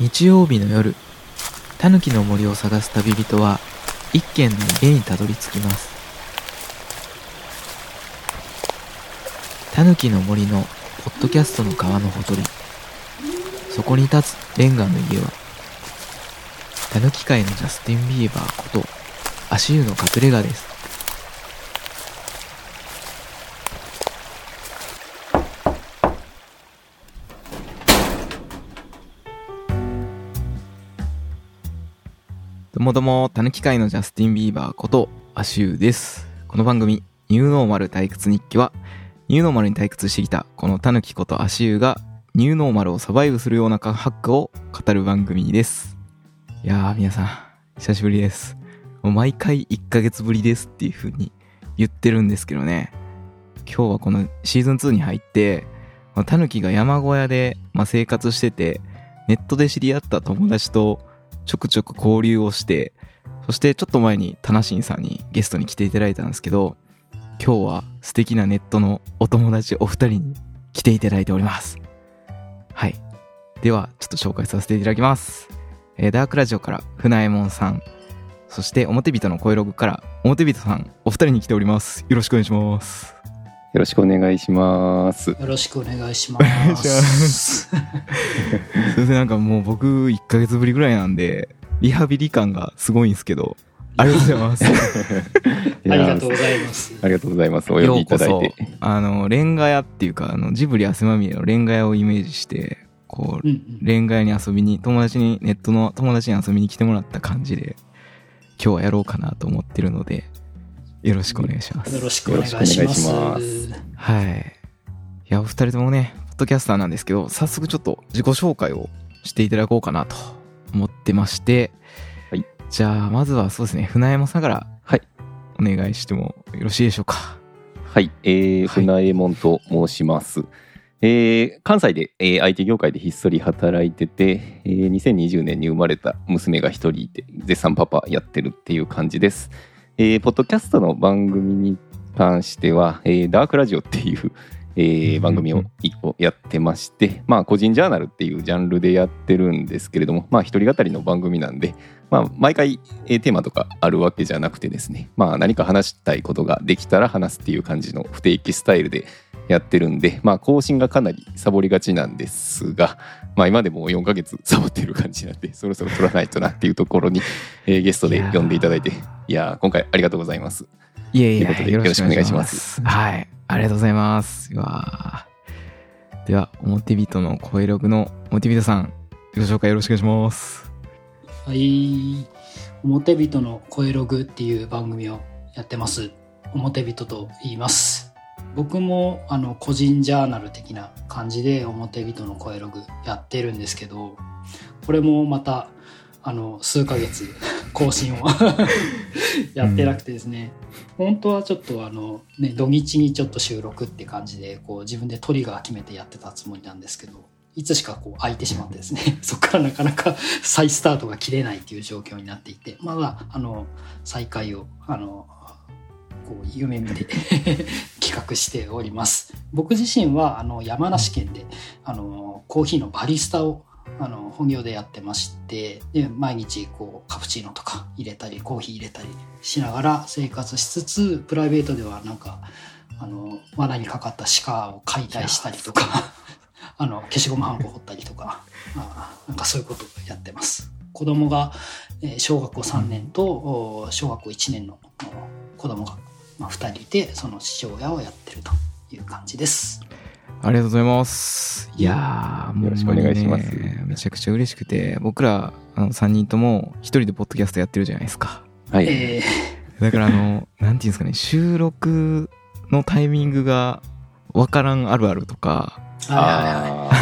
日曜日の夜タヌキの森を探す旅人は一軒の家にたどり着きます。タヌキの森のポッドキャストの川のほとりそこに立つレンガの家はタヌキ界のジャスティン・ビーバーこと足湯の隠れ家です。もども、たぬき界のジャスティン・ビーバーこと、アシューです。この番組、ニューノーマル退屈日記は、ニューノーマルに退屈してきた、このたぬきことアシューが、ニューノーマルをサバイブするようなハックを語る番組です。いやー、皆さん、久しぶりです。もう毎回1ヶ月ぶりですっていう風に言ってるんですけどね、今日はこのシーズン2に入って、タヌキが山小屋で、まあ、生活してて、ネットで知り合った友達とちょくちょく交流をして、そしてちょっと前にタナシンさんにゲストに来ていただいたんですけど、今日は素敵なネットのお友達お二人に来ていただいております。はい。では、ちょっと紹介させていただきます。えーダークラジオから船右衛門さん、そして表人の声ログから表人さん、お二人に来ております。よろしくお願いします。よろしくお願いします。よろしくお願いしま。お願いしますす。すいません、なんかもう僕1ヶ月ぶりぐらいなんで、リハビリ感がすごいんですけど、ありがとうございます。ありがとうございます。ありがとうございます。お呼びいただいて。ようこそあの、レンガ屋っていうか、あの、ジブリ汗まみれのレンガ屋をイメージして、こうう、んうんレンガ屋に遊びに、友達に、ネットの友達に遊びに来てもらった感じで、今日はやろうかなと思ってるので、よろしくお願いします。よろしくお願いします。いしはい。いや、お二人ともね、ポッドキャスターなんですけど、早速ちょっと自己紹介をしていただこうかなと思ってまして、はい。じゃあ、まずはそうですね、船山さんから、はい。お願いしてもよろしいでしょうか。はい。えー、はい船右衛門と申します。えー、関西で、えー IT 業界でひっそり働いてて、えー2020年に生まれた娘が一人いて、絶賛パパやってるっていう感じです。えー、ポッドキャストの番組に関しては、えーダークラジオっていう、えー番組を一個やってまして、まあ、個人ジャーナルっていうジャンルでやってるんですけれども、まあ、一人語りの番組なんで、まあ、毎回、えーテーマとかあるわけじゃなくてですね、まあ、何か話したいことができたら話すっていう感じの不定期スタイルでやってるんで、まあ、更新がかなりサボりがちなんですが、まあ、今でも4ヶ月 サボってる感じなんで、そろそろ撮らないとなっていうところに、えーゲストで呼んでいただいて、いやー今回ありがとうございます。いえいえ、ということでよろしくお願いしま。すはい。ありがとうございます。うわーでは、表人の声ログの表人さん、ご紹介よろしくお願いします。はい。表人の声ログっていう番組をやってます。表人と言います。僕もあの個人ジャーナル的な感じで表人の声ログやってるんですけど、これもまたあの数ヶ月 更新を やってなくてですね、本当はちょっとあのね土日にちょっと収録って感じでこう自分でトリガー決めてやってたつもりなんですけどいつしかこう空いてしまってですね。そこからなかなか再スタートが切れないっていう状況になっていて。まだあの再開をあのこう夢見て企画しております。僕自身はあの山梨県であのコーヒーのバリスタをあの本業でやってましてで毎日こうカプチーノとか入れたりコーヒー入れたりしながら生活しつつプライベートではなんかあの罠にかかった鹿を解体したりとか あの消しゴムはんこ掘ったりとかあなんかそういうことをやってます。子供がえー小学校3年とお小学校1年のお子供が、まあ、2人いてその父親をやってるという感じですありがとうございます。いやー、もうよろしくお願いしますめちゃくちゃ嬉しくて、僕らあの3人とも一人でポッドキャストやってるじゃないですか。はい。え だからあの、なんていうんですかね、収録のタイミングがわからんあるあるとか、ー、ああ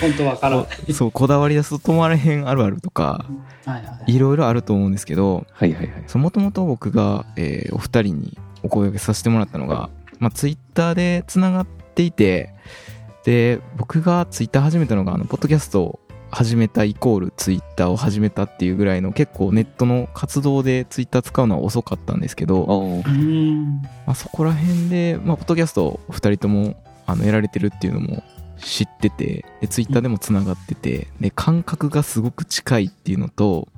本当わからんはいそう、こだわり出すと止まれへんあるあるとか、はいいろいろあると思うんですけど、ーはいはいはい。そもともと僕が、えーお二人にお声掛けさせてもらったのが、まあ、ツイッターでつながっていて、で、僕がツイッター始めたのが、あの、ポッドキャストを始めたイコールツイッターを始めたっていうぐらいの結構ネットの活動でツイッター使うのは遅かったんですけど、まあ、そこら辺で、まあ、ポッドキャストお二人ともあのやられてるっていうのも知っててでツイッターでもつながっててで感覚がすごく近いっていうのと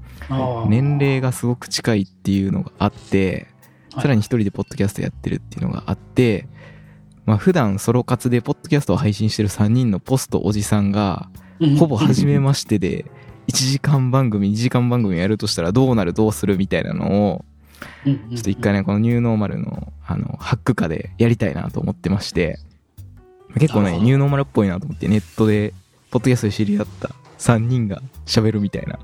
年齢がすごく近いっていうのがあってはいさらに一人でポッドキャストやってるっていうのがあって、まあ普段ソロ活でポッドキャストを配信してる3人のポストおじさんがうんほぼ初めましてで1時間番組2時間番組やるとしたらどうなるどうするみたいなのをちょっと一回ねこのニューノーマルのあのハック化でやりたいなと思ってまして結構ねニューノーマルっぽいなと思ってネットでポッドキャストで知り合った3人が喋るみたいな、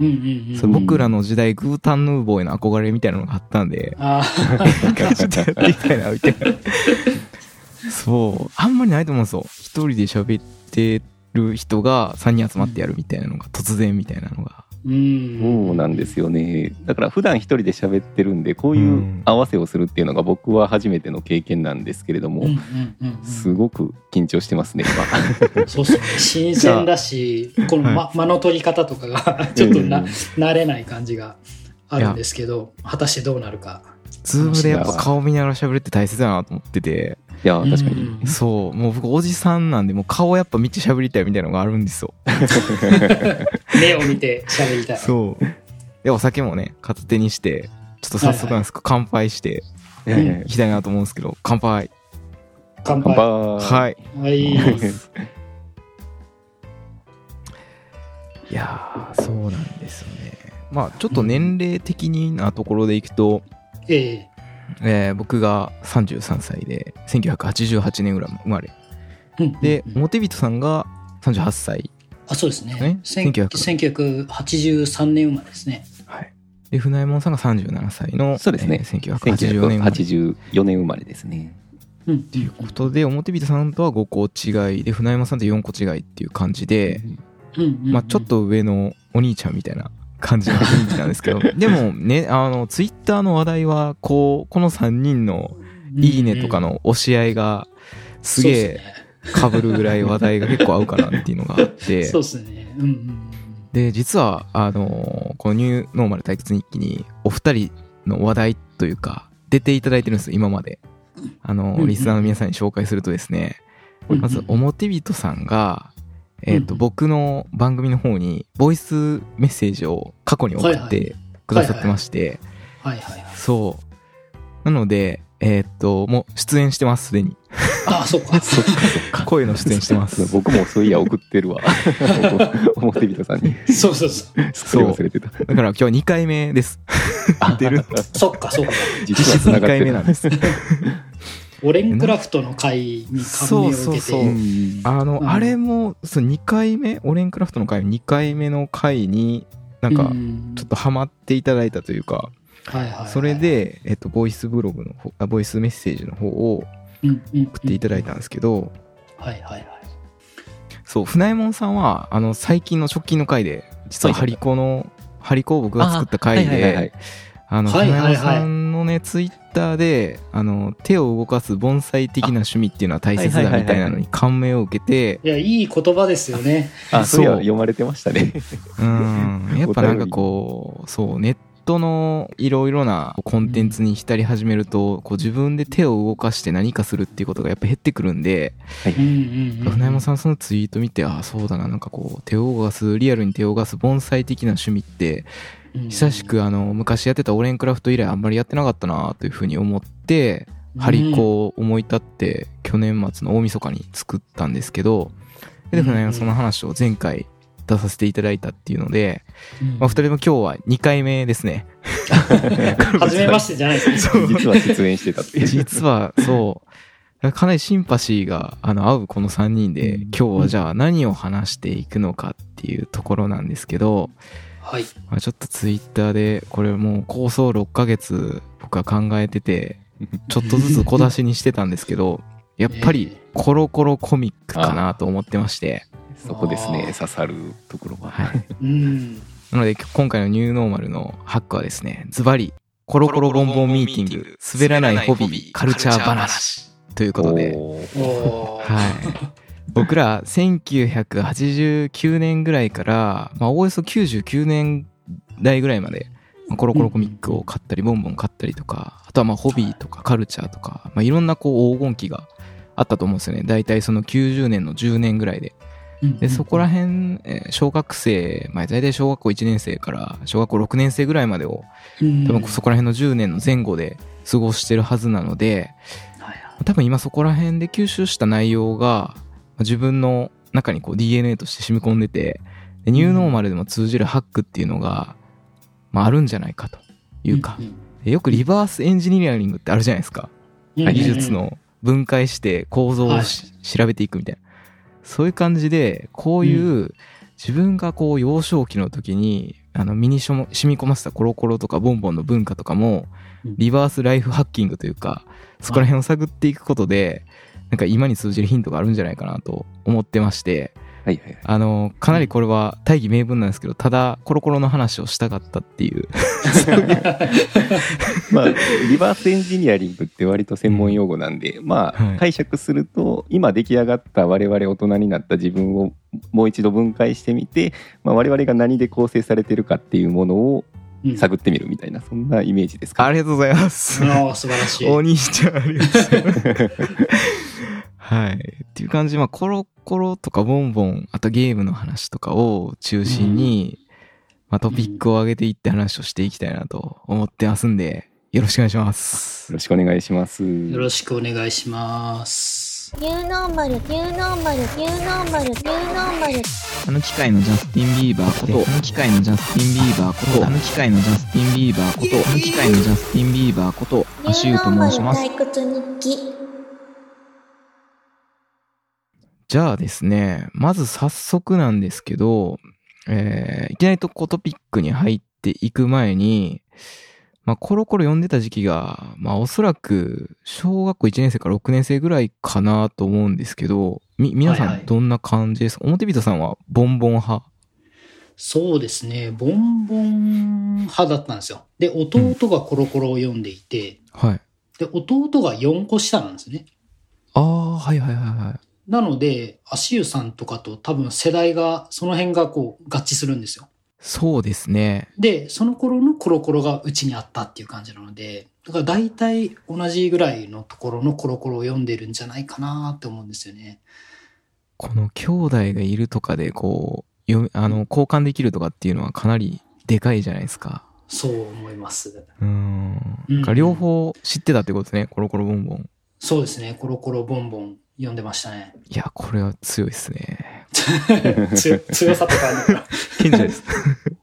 うんうんうんそう僕らの時代グータンヌーボーへの憧れみたいなのがあったんで。あ感じでやっていきたいなみたいな。そう。あんまりないと思うんですよ。一人で喋ってる人が3人集まってやるみたいなのが突然みたいなのがそうなんですよね。だから普段一人で喋ってるんでこういう合わせをするっていうのが僕は初めての経験なんですけれども、すごく緊張してますね今。そうっすね。新鮮だし この、ま間の取り方とかが ちょっとな、うん。慣れない感じがあるんですけど果たしてどうなるか。ズームでやっぱ顔見ながら喋るって大切だなと思ってていや確かに、うんそう。もう僕おじさんなんでもう顔やっぱ見て喋りたいみたいなのがあるんですよ。目を見て喋りたい。そう。でお酒もね片手にしてちょっと早速なんですけど、乾杯していやいやい。きたいなと思うんですけど乾杯。乾杯。乾杯。はい。はい。いやーそうなんですよね。まあちょっと年齢的になところでいくと、えええー僕が33歳で1988年ぐらい生まれ。うんでうん。表人さんが38歳。あそうですね。ね。千1900 1983年生まれですね。はい。で船右衛門さんが37歳のそうですね。えー1984年生まれ。1984年生まれですね。うん。ということで表人さんとは5個違いで船山さんと4個違いっていう感じで、うんうんうん。まあ、ちょっと上のお兄ちゃんみたいな感じの雰囲気なんですけど。でもねあのツイッターの話題はこうこの3人の「いいね」とかの押し合いがすげえかぶるぐらい話題が結構合うかなっていうのがあって。そうですね。うんうんで実はあのこのニューノーマル退屈日記にお二人の話題というか出ていただいてるんです今まで。あのリスナーの皆さんに紹介するとですねうんまず表人さんが、えー、とうん。僕の番組の方にボイスメッセージを過去に送ってくださってまして、はいはい。はいそう。なのでえっ、ともう出演してますすでに。あ そうか。そっかそっか。声の出演してます。僕もそういや送ってるわ。表人さんに。そうそうそう。それ忘れてた。だから今日は2回目です。出る。そっかそっか。実質2回目なんですオレンクラフトの会に感銘を受けそうそうそう。てうん。あの、うん。あれもそう2回目オレンクラフトの回2回目の回になんかうん。ちょっとハマっていただいたというか、はいはいはいそれで、えっと、ボイスブログの方あボイスメッセージの方をうんうん送っていただいたんですけど、はいはいはい。そう船右衛門さんはあの最近の直近の回で実はハリコのハリコを僕が作った回はいはいはいであのはいはいさんのねツイッターであの手を動かす盆栽的な趣味っていうのは大切だみたいなのに感銘を受けて。いやいい言葉ですよね。あそう。読まれてましたねう。んやっぱなんかこう。そう。ネットのいろいろなコンテンツに浸り始めるとこう。自分で手を動かして何かするっていう。ことがやっぱ減ってくるんでう。んう。んう。ん船山さんそのツイート見てああそう。だななんかこう。手を動かすリアルに手を動かす盆栽的な趣味ってう。ん久しくあの昔やってたオレンクラフト以来あんまりやってなかったなというふうに思ってハリコを思い立って去年末の大晦日に作ったんですけどで船山その話を前回出させていただいたっていうので、うん。まあ、2人とも今日は2回目ですね。初めましてじゃないですね。そう。実は出演してたっていう。実はそう。かなりシンパシーがあの合うこの3人で今日はじゃあ何を話していくのかっていうところなんですけど、はい。まあ、ちょっとツイッターでこれもう構想6ヶ月僕は考えてて ちょっとずつ小出しにしてたんですけどやっぱりコロコロコミックかなと思ってまして、そこですね刺さるところは、はい、うん。なので今回のニューノーマルのハックはですねズバリコロコロボンボンミーティング滑らないホビーカルチャー話ということで。はい。僕ら1989年ぐらいから、まあ、おおよそ99年代ぐらいまで、まあコロコロコミックを買ったり、ボンボン買ったりとか、あとはまあホビーとかカルチャーとか、まあ、いろんなこう黄金期があったと思うんですよね。大体その90年の10年ぐらいで。で、そこら辺、えー小学生、まあ大体小学校1年生から小学校6年生ぐらいまでを、辺多分そこら辺の10年の前後で過ごしてるはずなので、多分今そこら辺で吸収した内容が自分の中にこう DNA として染み込んでて、でニューノーマルでも通じるハックっていうのが、まああるんじゃないかというか、でよくリバースエンジニアリングってあるじゃないですか。うん技術の分解して構造をし調べていくみたいな。そういう感じで、こういう自分がこう幼少期の時に、あの身にしょ染み込ませたコロコロとかボンボンの文化とかもうん、リバースライフハッキングというか、そこら辺を探っていくことで、なんか今に通じるヒントがあるんじゃないかなと思ってまして、はいはいはい。あの、かなりこれは大義名分なんですけど、ただコロコロの話をしたかったっていう。まあ、リバースエンジニアリングって割と専門用語なんで、まあ、はい解釈すると、今出来上がった我々大人になった自分をもう一度分解してみて、まあ、我々が何で構成されてるかっていうものをうん探ってみるみたいな、そんなイメージですか？ありがとうございます。素晴らしい。お兄ちゃん、ありがとうございます。はい。っていう感じで、まあ、コロコロとかボンボン、あとゲームの話とかを中心に、まあ、トピックを上げていって話をしていきたいなと思ってますんで、よろしくお願いします。よろしくお願いします。よろしくお願いします。ニューノーマル、ニューノーマル、ニューノーマル、ニューノーマル。あの機械のジャスティン・ビーバーこと、あの機械のジャスティン・ビーバーこと、あの機械のジャスティン・ビーバーこと、あの機械のジャスティン・ビーバーこと、アシューと申します。ニューノーマル退屈日記。じゃあですね、まず早速なんですけど、えーいきなりとこうトピックに入っていく前に、まあ、コロコロ読んでた時期が、まあ、おそらく、小学校1年生から6年生ぐらいかなと思うんですけど、み、皆さはいはいんどんな感じですか、表人さんはボンボン派？そうですね、ボンボン派だったんですよ。で、弟がコロコロを読んでいて、はい。で、弟が4個下なんですね。ああ、はいはいはいはい。なので、足湯さんとかと多分世代が、その辺がこう合致するんですよ。そうですね。で、その頃のコロコロがうちにあったっていう感じなので、だから大体同じぐらいのところのコロコロを読んでるんじゃないかなって思うんですよね。この兄弟がいるとかで、こう、あの、交換できるとかっていうのはかなりでかいじゃないですか。そう思います。うーん。うん両方知ってたってことですね。コロコロボンボン。そうですね、コロコロボンボン読んでましたね。いや、これは強いですね。強強さとかあるのかな賢者です。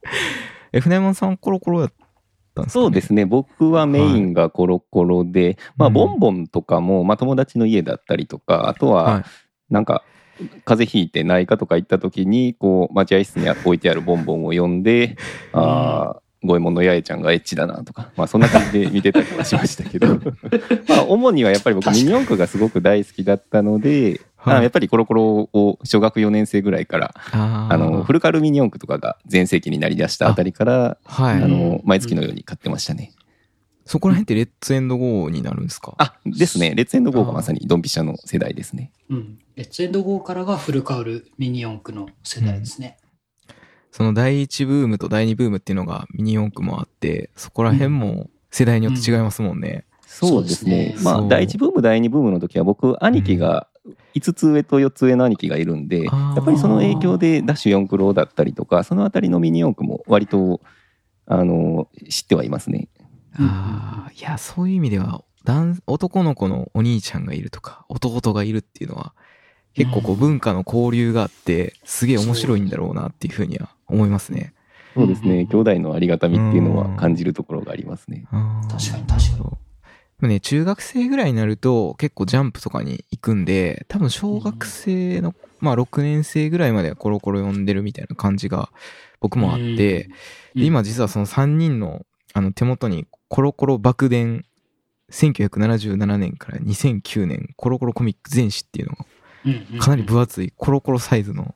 え、船山さんコロコロやったんですか、ね、そうですね。僕はメインがコロコロで、まあ、うんボンボンとかも、まあ、友達の家だったりとか、あとは、はい。なんか、風邪ひいて内科とか行った時に、こう、待合室に置いてあるボンボンを読んで、ああ、五右衛門の八重ちゃんがエッチだなとか、まあそんな感じで 見てたりはしましたけど、まあ主にはやっぱり僕ミニ四駆がすごく大好きだったので、はいあやっぱりコロコロを小学4年生ぐらいから、あの、フルカルミニ四駆とかが全盛期になりだしたあたりから、はい。うんあの、毎月のように買ってましたね。そこら辺ってレッツエンドゴーになるんですか？あ、ですね。レッツエンドゴーがまさにドンピシャの世代ですね。うん。レッツエンドゴーからがフルカウルミニ四駆の世代ですね。その第一ブームと第二ブームっていうのがミニ四駆もあって、そこら辺も世代によって違いますもんね。そうですね。そうですねまあ、第一ブーム、第二ブームの時は僕、兄貴が、5つ上と4つ上の兄貴がいるんで、やっぱりその影響でダッシュ4クロだったりとか、そのあたりのミニ四駆も割と、あの、知ってはいますね。うんああ、いや、そういう意味では、男男の子のお兄ちゃんがいるとか、弟がいるっていうのは、結構こう文化の交流があって、すげえ面白いんだろうなっていうふうには思いますね。そうですね。うん。兄弟のありがたみっていうのは感じるところがありますね。確かに確かに。でもね、中学生ぐらいになると結構ジャンプとかに行くんで、多分小学生の、まあ6年生ぐらいまではコロコロ読んでるみたいな感じが僕もあって、今実はその3人のあの手元にコロコロ爆伝1977年から2009年コロコロコミック全史っていうのがかなり分厚いコロコロサイズの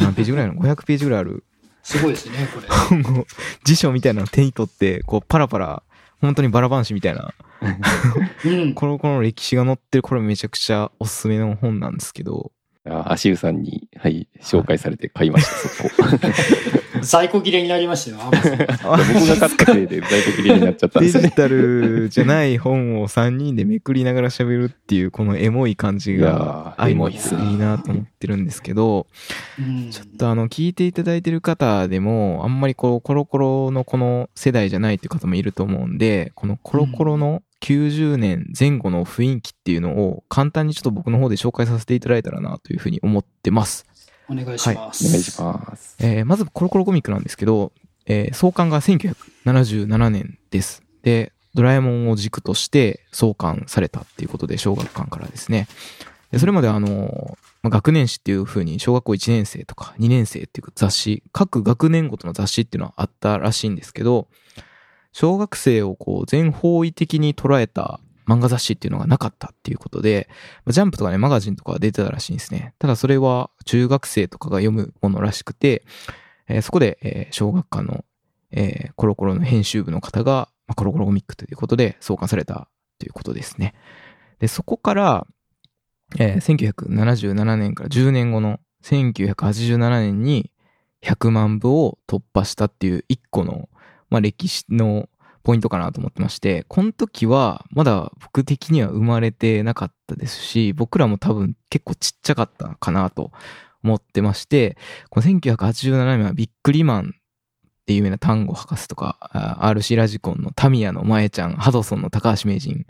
何ページぐらいの？500ページぐらいある すごいですね、これ。本を辞書みたいなのを手に取ってこうパラパラ本当にバラバン紙みたいなうん。コロコロの歴史が載ってるこれめちゃくちゃおすすめの本なんですけどあ足湯さんに、はい、紹介されて買いました、そこ。在庫切れになりましたよ、アマゾン僕が買ったせいで在庫切れになっちゃったんです。デジタルじゃない本を3人でめくりながら喋るっていうこのエモい感じいがエモいいいなと思ってるんですけど、うんちょっとあの、聞いていただいてる方でも、あんまりこう、コロコロのこの世代じゃないっていう方もいると思うんで、このコロコロの90年前後の雰囲気っていうのを簡単にちょっと僕の方で紹介させていただいたらなというふうに思ってます。お願いします。お願いします。えーまずコロコロコミックなんですけど、えー創刊が1977年です。で、ドラえもんを軸として創刊されたっていうことで、小学館からですね。でそれまであの、まあ学年誌っていう風に小学校1年生とか2年生っていう雑誌、各学年ごとの雑誌っていうのはあったらしいんですけど、小学生をこう全方位的に捉えた漫画雑誌っていうのがなかったっていうことで、ジャンプとかね、マガジンとかは出てたらしいんですね。ただそれは中学生とかが読むものらしくて、えーそこで、えー小学館の、えーコロコロの編集部の方が、まあ、コロコロコミックということで創刊されたということですね。で、そこから、えー1977年から10年後の1987年に100万部を突破したっていう一個の、まあ、歴史のポイントかなと思ってまして、この時はまだ僕的には生まれてなかったですし、僕らも多分結構ちっちゃかったかなと思ってまして、この1987年はビックリマンっていう有名な単語博士とか、RC ラジコンのタミヤの前ちゃん、ハドソンの高橋名人、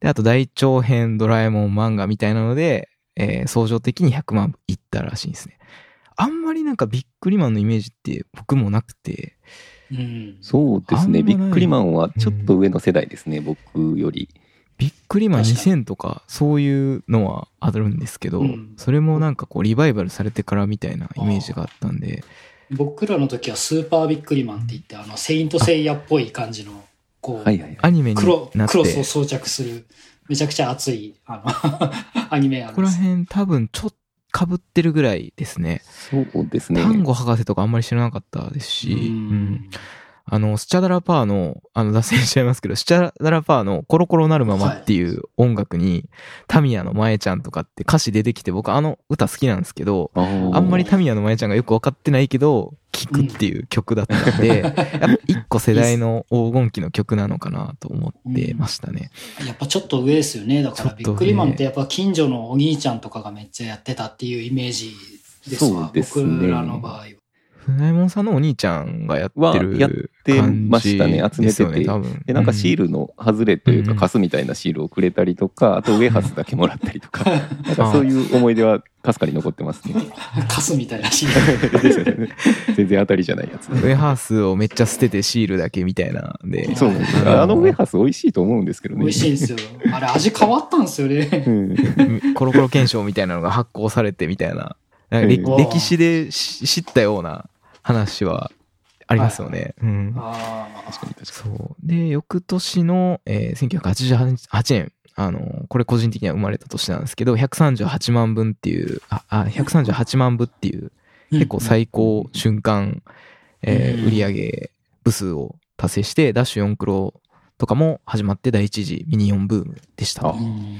で、あと大長編ドラえもん漫画みたいなので、えー相乗的に100万いったらしいんですね。あんまりなんかビックリマンのイメージって僕もなくて、うん。そうですね。ビックリマンはちょっと上の世代ですね、僕より。ビックリマン確かに2000とかそういうのはあるんですけど、うんそれもなんかこうリバイバルされてからみたいなイメージがあったんで、僕らの時はスーパービックリマンって言って、あの、セイントセイヤっぽい感じの、こう、はいはいはい。アニメに黒、なって、クロスを装着する、めちゃくちゃ熱い、あの、アニメあここらるんです。辺多分ちょっと被ってるぐらいですね。そうですね。単語博士とかあんまり知らなかったですし、ううんん。あの、スチャダラパーの、あの、脱線しちゃいますけど、スチャダラパーのコロコロなるままっていう音楽に、タミヤの前ちゃんとかって歌詞出てきて、僕あの歌好きなんですけど、あんまりタミヤの前ちゃんがよくわかってないけど、聴くっていう曲だったんで、やっぱ一個世代の黄金期の曲なのかなと思ってましたね。やっぱちょっと上ですよね。だから、ビックリマンってやっぱ近所のお兄ちゃんとかがめっちゃやってたっていうイメージですわ。すね僕らの場合は。船山さんのお兄ちゃんがやってるはやってましたね集めてて多分。で、なんかシール、ルの外れというか、うんカスみたいなシールをくれたりとか、あとウェハースだけもらったりとか、なんかそういう思い出はかすかに残ってますね。カスみたいなシですよね全然当たりじゃないやつ。ウェハースをめっちゃ捨ててシールだけみたいなんで。そうなんですよあのウェハース美味しいと思うんですけどね。美味しいんですよ。あれ味変わったんですよね。うんコロコロ検証みたいなのが発行されてみたいな、歴史でし知ったような話はありますよね。うん。あ確かに確かそう。で、翌年の、えー1988年、あの、これ個人的には生まれた年なんですけど、138万分っていう、あ、あ138万部っていう、ー結構最高瞬間、えーうん売り上げ部数を達成して、ダッシュ4クロとかも始まって第一次ミニオンブームでした。あうん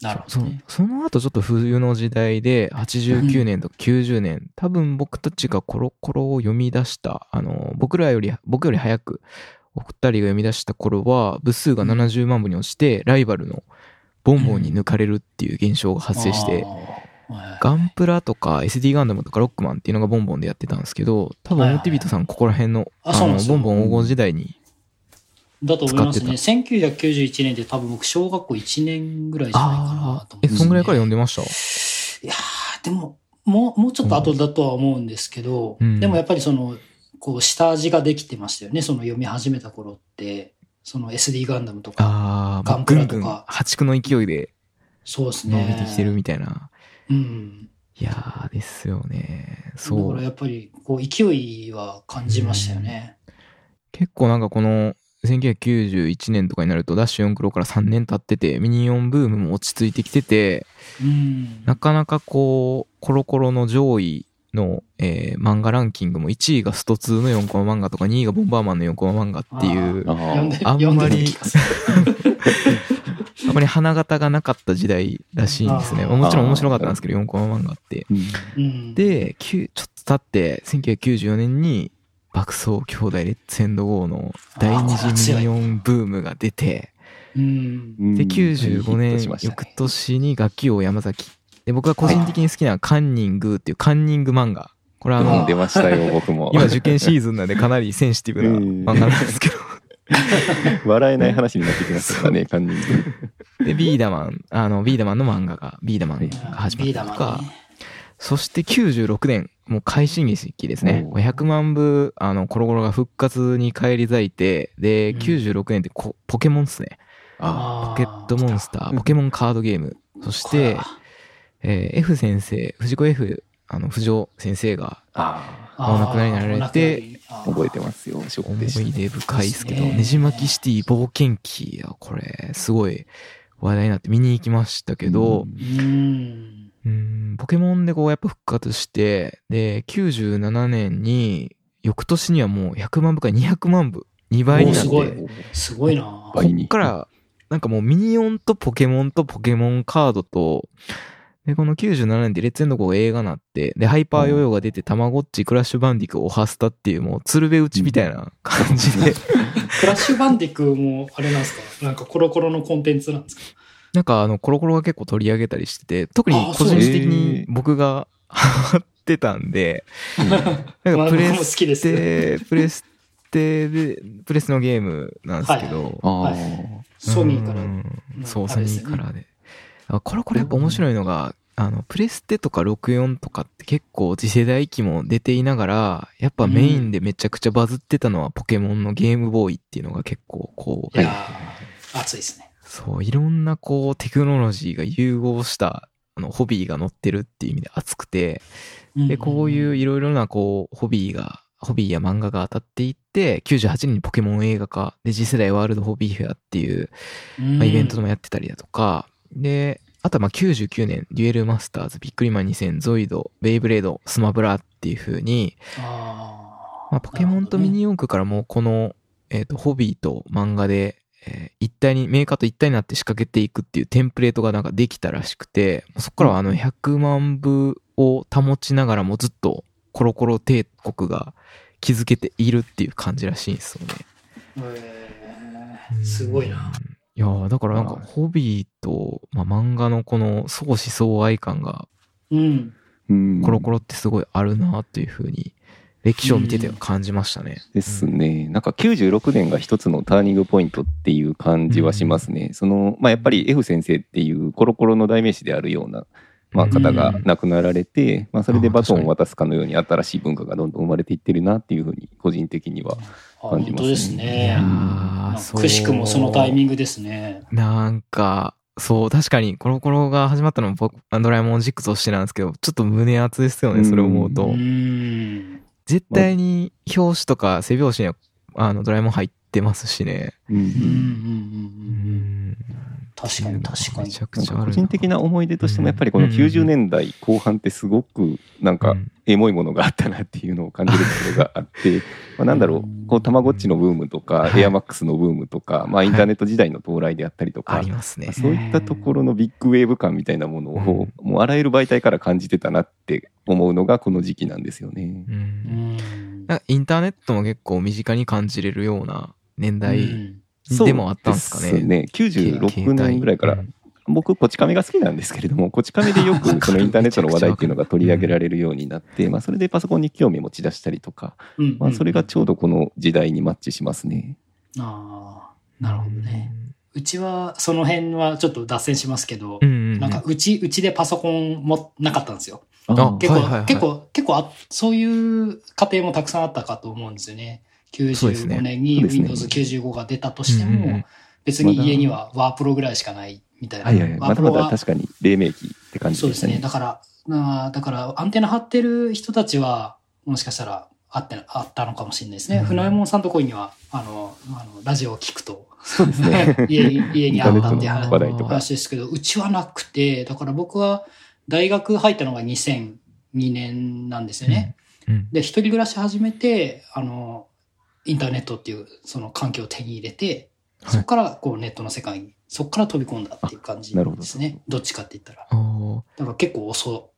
なるほそどね。その後ちょっと冬の時代で89年とか90年、多分僕たちがコロコロを読み出した、あの、僕らより、僕より早くお二人が読み出した頃は、部数が70万部に落ちて、ライバルのボンボンに抜かれるっていう現象が発生して、あー。はいガンプラとか SD ガンダムとかロックマンっていうのがボンボンでやってたんですけど、多分はいはい表ビートさんここら辺の、あの、ボンボン黄金時代に、だと思いますね。使1991年で多分僕小学校1年ぐらいじゃないかなと思ああ、え、そんぐらいから読んでました？いやーでも、もう、もうちょっと後だとは思うんですけど、うんでもやっぱりその、こう、下味ができてましたよね。その読み始めた頃って、その SD ガンダムとか、ガンぐんぐんプラとか破竹の勢いでそうですね。伸びてきてるみたいな。うん。いやーですよね。だからそう。やっぱり、こう、勢いは感じましたよね。結構なんかこの1991年とかになるとダッシュ4クロから3年経っててミニオンブームも落ち着いてきててうん。なかなかこうコロコロの上位の、えー漫画ランキングも1位がスト2の4コマ漫画とか2位がボンバーマンの4コマ漫画っていうあんまり。あまり花形がなかった時代らしいんですね。もちろん面白かったんですけど、4コマ漫画って。うんうん、で、きゅちょっと経って、1994年に、爆走兄弟レッツエンドゴーの第二次ミニオンブームが出て、うん。で、うんヒッ95年、翌年に楽器王山崎。で、僕が個人的に好きなカンニングっていうカンニング漫画。これはあうんの、出ましたよ、僕も。今受験シーズンなんでかなりセンシティブな漫画なんですけど。笑えない話になってきましたからね、カンニング。で、ビーダマン、あの、ビーダマンの漫画が、ビーダマンが始まビーダったりとか、マンね。そして96年、もう快進撃ですね。おー。100万部、あの、コロコロが復活に返り咲いて、で、うん。96年ってこポケモンっすね。あポケットモンスター、うんポケモンカードゲーム。そして、えー F 先生、藤子 F、あの、藤尾先生がお亡くなりになられて、あ、覚えてますよ、思い出深いですけど、ね。ねじ巻きシティ冒険記。や、これ、すごい話題になって見に行きましたけど、うんうん。うん、ポケモンでこうやっぱ復活して、で、97年に、翌年にはもう100万部から200万部、2倍になって、すごいた。すごいな。こっから、なんかもうミニオンとポケモンとポケモンカードと、で、この97年でレッツエンドゴー映画なって、で、ハイパーヨーヨーが出て、たまごっち、クラッシュバンディク、オハスタっていう、もう、鶴瓶打ちみたいな感じで、クラッシュバンディックも、あれなんですか？なんかコロコロのコンテンツなんですか？なんかあの、コロコロが結構取り上げたりしてて、特に個人的に僕が ハマってたんで、なんまあかプ僕レも好きです。ステ、プレステで、プレステのゲームなんですけど、ああ、はい。ソニーから。うん。のそう、ソニーからで。あこれこれやっぱ面白いのが、あの、プレステとか64とかって結構次世代機も出ていながら、やっぱメインでめちゃくちゃバズってたのはポケモンのゲームボーイっていうのが結構こう、いやー、熱いですね。そう、いろんなこうテクノロジーが融合したあのホビーが載ってるっていう意味で熱くて、で、こういういろいろなこうホビーが、ホビーや漫画が当たっていって、98年にポケモン映画化、で、次世代ワールドホビーフェアっていううん、まあ、イベントでもやってたりだとか、で、あとはまあ99年、デュエルマスターズ、ビックリマン2000、ゾイド、ベイブレード、スマブラっていう風に、まあ、ポケモンとミニ四駆からもうこの、えっ、と、ホビーと漫画で、えー一体に、メーカーと一体になって仕掛けていくっていうテンプレートがなんかできたらしくて、そこからはあの100万部を保ちながらもずっとコロコロ帝国が築けているっていう感じらしいんですよね。えーすごいな。いやーだからなんか、はいホビーと、まあ、漫画のこの相思相愛感が、うん。うんコロコロってすごいあるなっていうふうに、歴史を見てて感じましたね。ですね。なんか96年が一つのターニングポイントっていう感じはしますね。その、まあやっぱり F 先生っていうコロコロの代名詞であるような、まあうん方が亡くなられて、まあそれでバトンを渡すかのように新しい文化がどんどん生まれていってるなっていうふうに個人的には。あ感じますね本当ですね。くしくもそのタイミングですね。なんか、そう、確かにコロコロが始まったのも僕、ドラえもん6としてなんですけど、ちょっと胸熱ですよね、それを思うと。うん。絶対に表紙とか背表紙には、あの、ドラえもん入ってますしね。うんうんうんうん。確かに確かに。個人的な思い出としてもやっぱりこのうん。90年代後半ってすごくなんかうん。エモいものがあったなっていうのを感じるところがあって、まあなんだろう、こう、たまごっちのブームとか、はい。エアマックスのブームとか、まあインターネット時代の到来であったりとかあり、ますね。まあ。そういったところのビッグウェーブ感みたいなものを、もうあらゆる媒体から感じてたなって思うのがこの時期なんですよね。インターネットも結構身近に感じれるような年代うんでもあったんですかね。そうね。96年ぐらいからうん僕、こち亀が好きなんですけれども、こち亀でよく そのインターネットの話題っていうのが取り上げられるようになって、まあ、それでパソコンに興味持ち出したりとか、うんまあ、それがちょうどこの時代にマッチしますね。ああ、なるほどね。うちは、その辺はちょっと脱線しますけど。なんか、うち、うちでパソコンもなかったんですよ。あ結構、結構、結構あ、そういう家庭もたくさんあったかと思うんですよね。そうですね95年にそうですね Windows 95が出たとしてうんうんうんも、別に家にはワープロぐらいしかないみたいな。はいはいワープロはだ確かに黎明期って感じそうですね。でしたね。だから、だから、アンテナ張ってる人たちは、もしかしたら、あって、あったのかもしれないですね。うん船右衛門さんとこには、あの、あの、ラジオを聞くと、そうですね。家に、家にあったっていう話ですけど、うちはなくて、だから僕は大学入ったのが2002年なんですよね。うん。で、一人暮らし始めて、あの、インターネットっていうその環境を手に入れて、はいそこからこうネットの世界にそこから飛び込んだっていう感じですね。どっちかって言ったら。だから結構遅、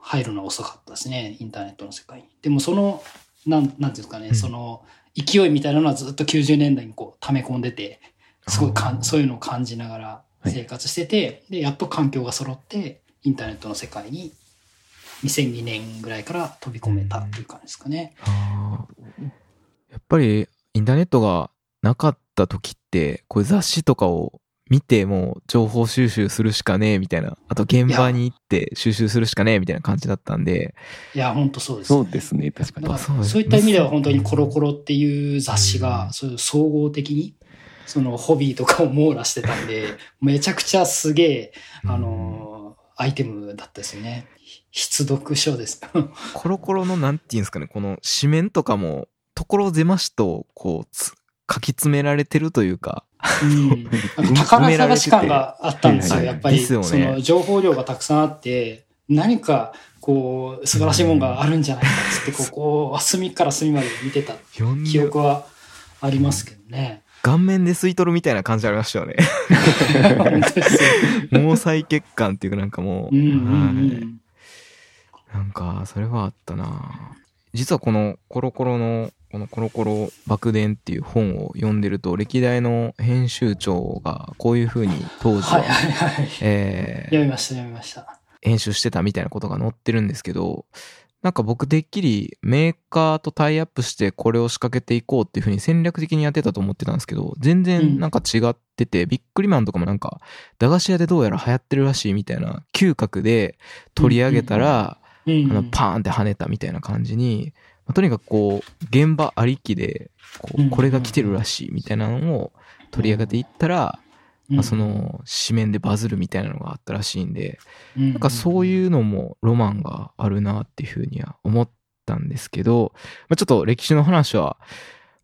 入るのは遅かったですね、インターネットの世界に。でもその、なん、なんていうんですかね、うんその、勢いみたいなのはずっと90年代にこう溜め込んでて、すごいかんそういうのを感じながらはい生活してて、で、やっと環境が揃って、インターネットの世界に2002年ぐらいから飛び込めたっていう感じですかね。あーやっぱりインターネットがなかった時ってこういう雑誌とかを見てもう情報収集するしかねえみたいな。あと現場に行って収集するしかねえみたいな感じだったんで。いや、本当そうです、そうですね、確かに。だか。そういった意味では本当にコロコロっていう雑誌うん。が、そういう総合的に、そのホビーとかを網羅してたんで、めちゃくちゃすげえ、あのー、アイテムだったですよね。必読書です。コロコロのなんていうんですかねこの紙面とかも所狭しとこうつ書き詰められてるというか。うん。なんか宝探し感があったんですよ、はいやっぱり。ですよね。その情報量がたくさんあって、何か、こう、素晴らしいもんがあるんじゃないかっつって、こう、こう、隅から隅まで見てた記憶はありますけどね。顔面で吸い取るみたいな感じありましたよね。毛細血管っていうかなんかもう、うんうんうはい。ん。なんか、それはあったな。実はこのコロコロの、このコロコロ爆伝っていう本を読んでると、歴代の編集長がこういう風に当時は、はいはいはい。えー読みました読みました。編集してたみたいなことが載ってるんですけど、なんか僕てっきりメーカーとタイアップしてこれを仕掛けていこうっていう風に戦略的にやってたと思ってたんですけど、全然なんか違ってて、ビックリマンとかもなんか、駄菓子屋でどうやら流行ってるらしいみたいな嗅覚で取り上げたら、うんあの、パーンって跳ねたみたいな感じに、まあとにかくこう、現場ありきで、こうこれが来てるらしいみたいなのを取り上げていったら、まあ、そ、の、紙面でバズるみたいなのがあったらしいんで、ななんかそういうのもロマンがあるなっていうふうには思ったんですけど、まあ、ちょっと歴史の話は、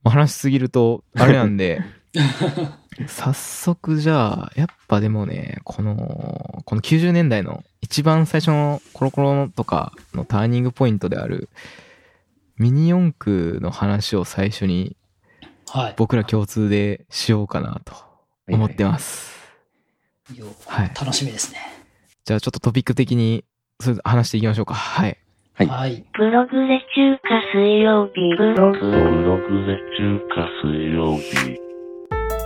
まあ、話しすぎるとあれなんで、早速じゃあ、やっぱでもね、この、この90年代の一番最初のコロコロとかのターニングポイントである、ミニ四駆の話を最初にはい。僕ら共通でしようかなと思ってます。よはい楽しみですね。じゃあちょっとトピック的にそれ話していきましょうか。はい。はいはい。プログレ中華水曜日プログレ中華水曜日。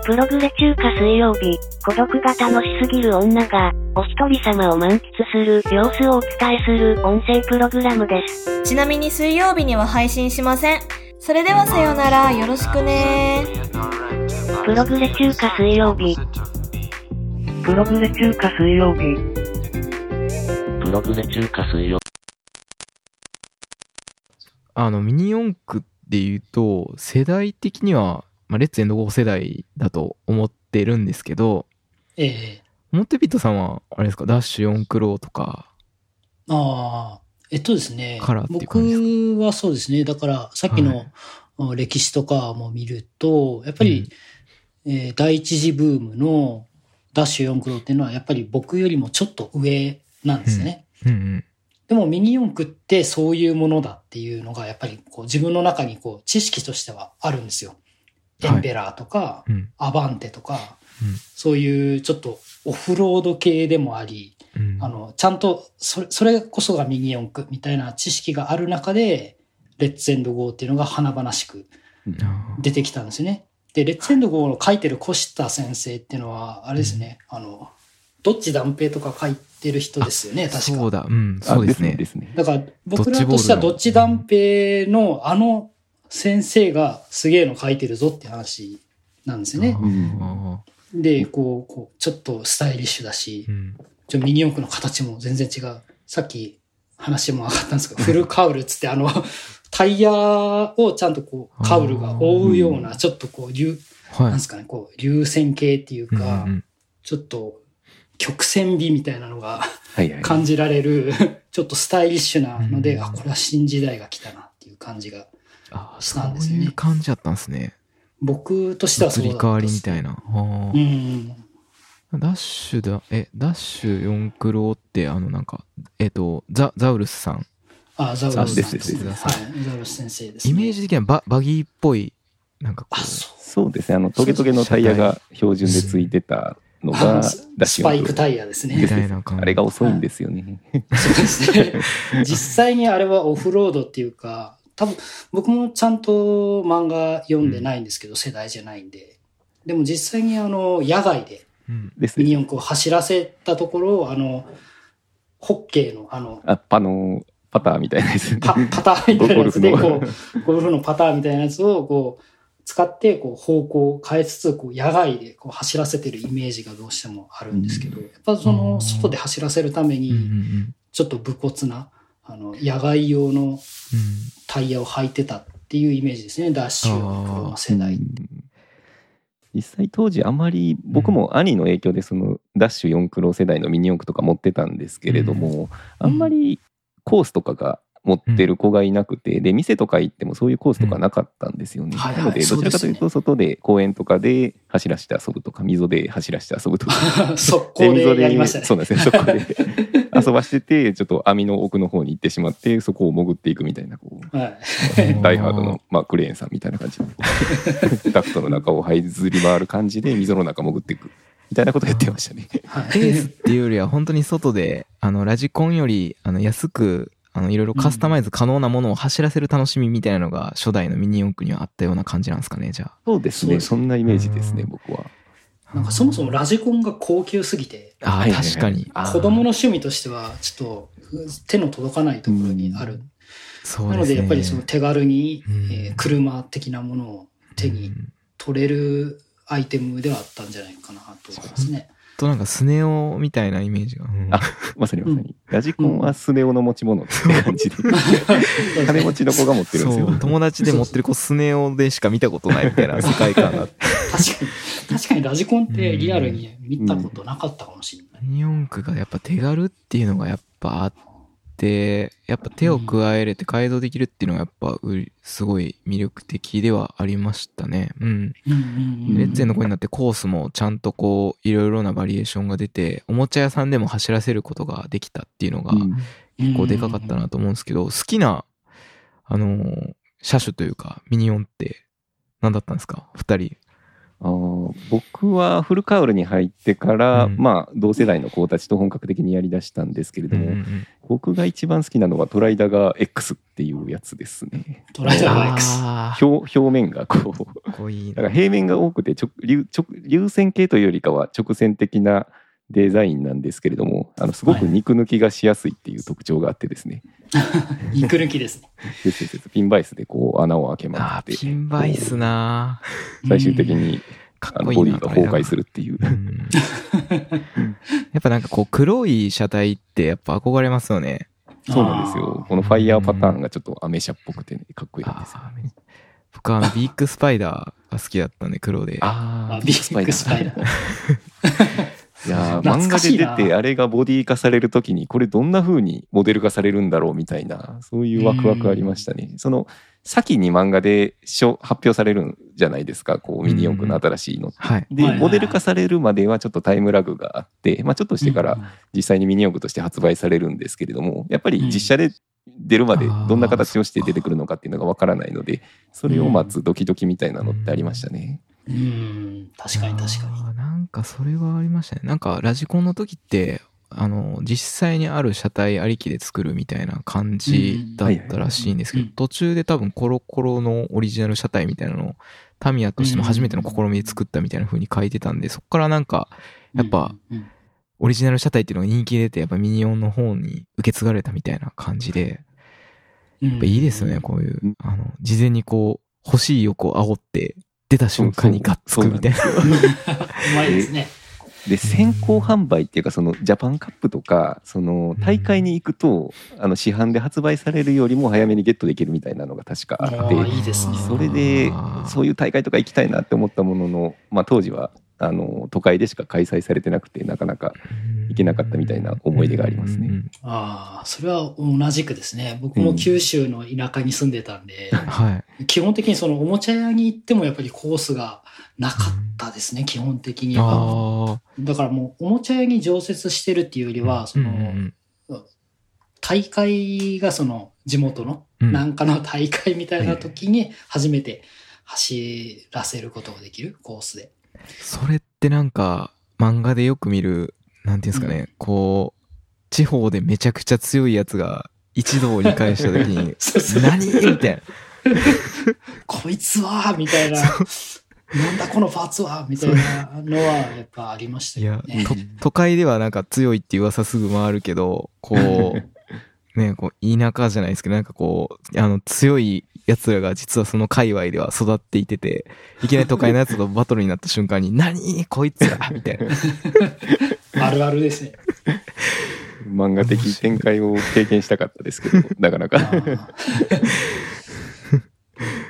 プログレ中華水曜日、孤独が楽しすぎる女が、お一人様を満喫する様子をお伝えする音声プログラムです。ちなみに水曜日には配信しません。それではさようなら、よろしくねプログレ中華水曜日、プログレ中華水曜日。プログレ中華水曜あの、ミニ四駆で言うと、世代的には、まあ、レッツエンドゴー世代だと思ってるんですけど、ええ。モンテビットさんは、あれですか、ダッシュ4クローとか、ああ、えっとですね。カラーっていう感じ僕はそうですね。だから、さっきの、歴史とかも見ると、やっぱり、えー第一次ブームのダッシュ4クロっていうのは、やっぱり僕よりもちょっと上なんですね。うんうん。でもミニ四駆ってそういうものだっていうのが、やっぱりこう自分の中にこう知識としてはあるんですよ。エンペラーとか、うん。アバンテとか、うんそういうちょっとオフロード系でもあり、うん。あの、ちゃんと、それ、それこそがミニ四駆みたいな知識がある中で、レッツエンドゴーっていうのが華々しく出てきたんですよね。で、レッツエンドゴーの書いてる越田先生っていうのは、あれですね、あの、どっち断平とか書いてる人ですよね、確か。そうだ、うん、そうですね。ですね。だから、僕らとしてはどっち断平のあの先生がすげえの書いてるぞって話なんですよね。あで、こう、こう、ちょっとスタイリッシュだしー、うん。ちょミニ四駆の形も全然違う。さっき話も上がったんですけど、フルカウルっつってあの、タイヤをちゃんとこう、カウルが覆うような、ちょっとこう、流、はい。なんですかね、こう、流線形っていううんかう、んちょっと、曲線美みたいなのが。感じられる、ちょっとスタイリッシュなので、うんあ、これは新時代が来たなっていう感じが、したんですよねそういう感じだったんですね。僕としてはそうだった移り変わりみいたいな。ダッシュだ、え、ダッシュ4クロって、あの、なんか、えっ、と、ザ、ザウルスさん。あ、ザウルスですですさんですはい、ザウルス先生です、ね。イメージ的にはババギーっぽい、なんかこあ、う、そう。ですね。あの、トゲトゲのタイヤが標準でついてたのがスダッシュスパイクタイヤですね。みたいな感じ。あれが遅いんですよね。そうですね。実際にあれはオフロードっていうか、多分僕もちゃんと漫画読んでないんですけど、世代じゃないんで。でも実際にあの、野外でうんですね。ミニ四駆を走らせたところ、あの、ホッケーのあの、あ、あの、パターみたいなやつ。パパターンみたいなやつで、ゴルフこう、ゴルフのパターンみたいなやつを、こう、使って、こう、方向を変えつつ、こう、野外でこう走らせてるイメージがどうしてもあるんですけど、やっぱその、外で走らせるためうんうんうに、んちょっと武骨な、あの、野外用のタイヤを履いてたっていうイメージですね、ダッシュの実際当時あまり僕も兄の影響でそのダッシュ4クロ世代のミニ四駆とか持ってたんですけれども、あんまりコースとかが持ってる子がいなくて、で店とか行ってもそういうコースとかなかったんですよね。はいはいなのでどちらかというと外で公園とかで走らせて遊ぶとか溝で走らせて遊ぶとか。速攻でやりましたね。そうなんですね。で 遊ばしてて、ちょっと網の奥の方に行ってしまって、そこを潜っていくみたいな、こう、はい。ダイハードの、まあ、クレーンさんみたいな感じで、ダクトの中を這いずり回る感じで、溝の中潜っていく。みたいなことやってましたね。はいペースっていうよりは本当に外で、あの、ラジコンより、あの、安く、あの、いろいろカスタマイズ可能なものを走らせる楽しみみたいなのが初代のミニ四駆にはあったような感じなんですかね、じゃそうですね。そんなイメージですね、うん僕は。なんかそもそもラジコンが高級すぎて、あ。あ確かに。子供の趣味としてはちょっと手の届かないところにある。そうですね。なのでやっぱりその手軽に、うんえー車的なものを手にうん取れるアイテムではあったんじゃないかなと思いますね。となんかスネ夫みたいなイメージが。うんあまさにまさに。ラジコンはスネ夫の持ち物って感じで。金持ちの子が持ってるんですよ。友達で持ってる子スネ夫でしか見たことないみたいな世界観があって。確かに、確かにラジコンってリアルに見たことなかったかもしれない。ミニ四駆がやっぱ手軽っていうのがやっぱあって、やっぱ手を加えれて改造できるっていうのがやっぱすごい魅力的ではありましたね。うん。レッツェンの子になってコースもちゃんとこういろいろなバリエーションが出て、おもちゃ屋さんでも走らせることができたっていうのがうん結構でかかったなと思うんですけど、好きな、あのー車種というかミニオンって何だったんですか？二人。僕はフルカウルに入ってから、うんまあ同世代の子たちと本格的にやりだしたんですけれども、うんうんうん僕が一番好きなのはトライダガー X っていうやつですね。トライダー X。表表面がこうだから平面が多くて直流直流線形というよりかは直線的なデザインなんですけれどもあのすごく肉抜きがしやすいっていう特徴があってですね、肉抜きですね。ですですです。ピンバイスでこう穴を開けまくって。ピンバイスな最終的にあのボディが崩壊するっていう。うん。やっぱなんかこう黒い車体ってやっぱ憧れますよね。そうなんですよ。このファイヤーパターンがちょっとアメ車っぽくてねかっこいいんですよ。僕はビッグスパイダーが好きだったんで黒で。ああビッグスパイダー。いや漫画で出てあれがボディ化されるときにこれどんな風にモデル化されるんだろうみたいなそういうワクワクありましたね。その先に漫画で書発表されるんじゃないですかこうミニ四駆の新しいのって。はい。で、モデル化されるまではちょっとタイムラグがあって、まあ、ちょっとしてから実際にミニ四駆として発売されるんですけれどもやっぱり実写で出るまでどんな形をして出てくるのかっていうのがわからないのでそれを待つドキドキみたいなのってありましたね。うん、確かに確かに。なんかそれはありましたね。なんかラジコンの時って、あの、実際にある車体ありきで作るみたいな感じだったらしいんですけどうん、途中で多分コロコロのオリジナル車体みたいなのをタミヤとしての初めての試みで作ったみたいな風に書いてたんで、そこからなんか、やっぱうん、うん。オリジナル車体っていうのが人気出て、やっぱミニオンの方に受け継がれたみたいな感じで、うんやっぱいいですよね、こういううん、あの、事前にこう、欲しい欲を煽って、出た瞬間にガッツくみたいな。そうまいですね。で先行販売っていうかそのジャパンカップとかその大会に行くとあの市販で発売されるよりも早めにゲットできるみたいなのが確かああってーいいですねそれでそういいう大会とか行きたいなって思ったものの、まあ、当時はあの都会でしか開催されてなくてなかなかうんいけなかったみたいな思い出がありますねうんうんうんああ、それは同じくですね。僕も九州の田舎に住んでたんで、はい。基本的にそのおもちゃ屋に行ってもやっぱりコースがなかったですね、基本的には。ああ。だからもうおもちゃ屋に常設してるっていうよりは、その、うんうん大会がその地元のうんなんかの大会みたいな時に初めて走らせることができるコースで。それってなんか、漫画でよく見る、なんていうんですかね、こう、地方でめちゃくちゃ強いやつが一度を理解した時に 何?みたいな。こいつはみたいな。なんだこのパーツはみたいなのはやっぱありましたいやよね。、と都会ではなんか強いって噂すぐ回るけど、こう、ね、こう、田舎じゃないですけど、なんかこう、あの、強い奴らが実はその界隈では育っていてて、いきなり都会の奴とバトルになった瞬間に、何こいつらみたいな。あるあるですね。漫画的展開を経験したかったですけど、なかなあか。ー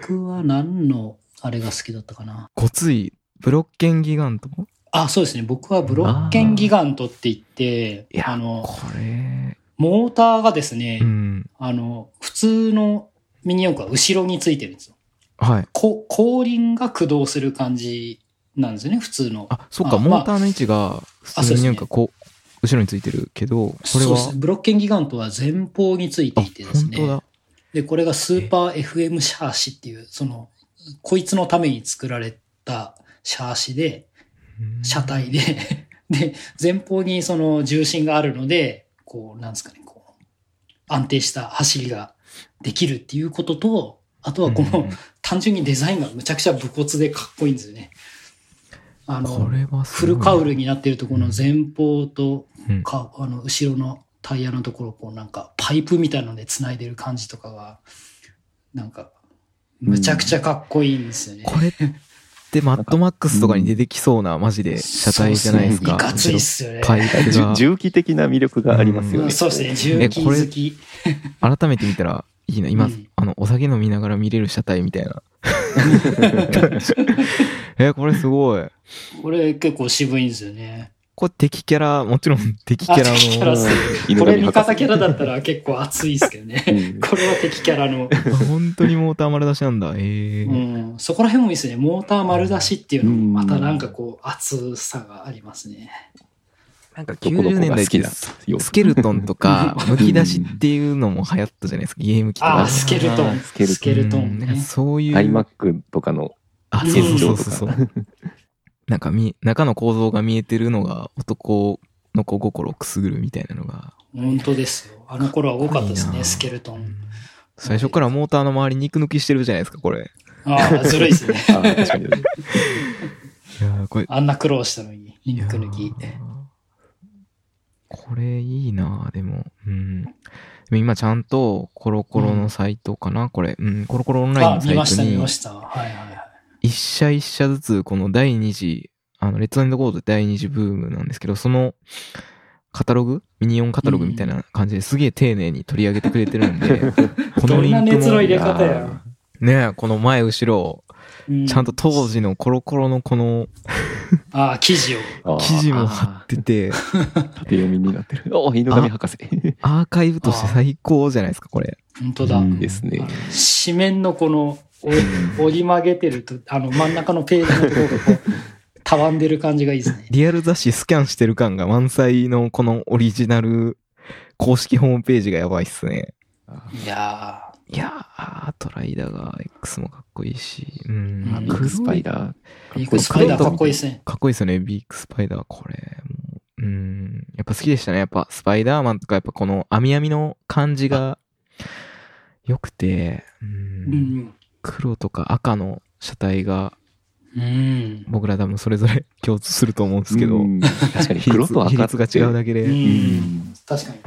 僕は何のあれが好きだったかな。ごつい、ブロッケンギガントあ、そうですね。僕はブロッケンギガントって言ってあの、これ、モーターがですね、うん。あの、普通のミニ四駆は後ろについてるんですよ。はい。こ後輪が駆動する感じなんですよね、普通の。あ、そっか、あモーターの位置が、普通になんかこう、後ろについてるけど、これはそうですね。、ブロッケンギガントは前方についてあ、いてですね。で、これがスーパー FM シャーシっていう、その、こいつのために作られたシャーシで、うん車体で、で、前方にその重心があるので、こう、なんですかね、こう、安定した走りができるっていうことと、あとはこの、うん単純にデザインがむちゃくちゃ武骨でかっこいいんですよね。あこの、フルカウルになってるところの前方とうんか、あの、後ろのタイヤのところをこうなんかパイプみたいなので繋いでる感じとかが、なんか、むちゃくちゃかっこいいんですよね。これ ってマッドマックスとかに出てきそうな、マジで車体じゃないですか。いかついっすよね。パイプが。じ ゅ重機的な魅力がありますよね。うんそうですね、重機好き。改めて見たらいいな。今、うんあの、お酒飲みながら見れる車体みたいな。え、これすごい。これ結構渋いんですよね。これ敵キャラ、もちろん 敵キャラあ敵キャラっすの、犬これ味方キャラだったら結構熱いですけどね。うんこれは敵キャラの。本当にモーター丸出しなんだ。ええうん、そこら辺もいいですね。モーター丸出しっていうのもうんまたなんかこう熱さがありますね。なんかどこどこ90年代スケルトンとか、むき出しっていうのも流行ったじゃないですか。ゲーム機とか。ああ、スケルトン。スケルトントンね。そういう。iMac とかのあ、うんそうそうそう。なんかみ、中の構造が見えてるのが男の子心をくすぐるみたいなのが。本当ですよ。あの頃は多かったですね、いいなスケルトン。最初からモーターの周り肉抜きしてるじゃないですか、これ。ああ、ずるいですね。あ確かに。いやーこれ。あんな苦労したのに、肉抜きこれいいなでも。うん。今ちゃんとコロコロのサイトかな、これ。うん、コロコロオンラインあの、サイ見ました、トに見ま、した。はいはいはい。一社一社ずつ、この第二次、あの、レッドエンドゴールド第二次ブームなんですけど、その、カタログ？ミニオンカタログみたいな感じですげえ丁寧に取り上げてくれてるんで、このリンクどんな熱の入れも、方や。ねこの前後ろ、うちゃんと当時のコロコロのこのああ、記事を。記事も貼ってて、縦読みになってる。お犬神博士。アーカイブとして最高じゃないですか、これ。本当だ。いいですね。紙面のこの、お折り曲げてると、あの、真ん中のページのところがこう、たわんでる感じがいいですね。リアル雑誌スキャンしてる感が満載のこのオリジナル公式ホームページがやばいっすね。いやいやー、トライダーが X もかっこいいし、うんうんビッグスパイダー。ー、ビッグスパイダーかっこいいですね。かっこいいですよね、ビッグスパイダー、これ。もううん、やっぱ好きでしたね。やっぱスパイダーマンとか、やっぱこの網網の感じが良くて、う、うんん。黒とか赤の車体がうん。僕ら多分それぞれ共通すると思うんですけど、うん確かに黒と赤が違うだけで、確かに。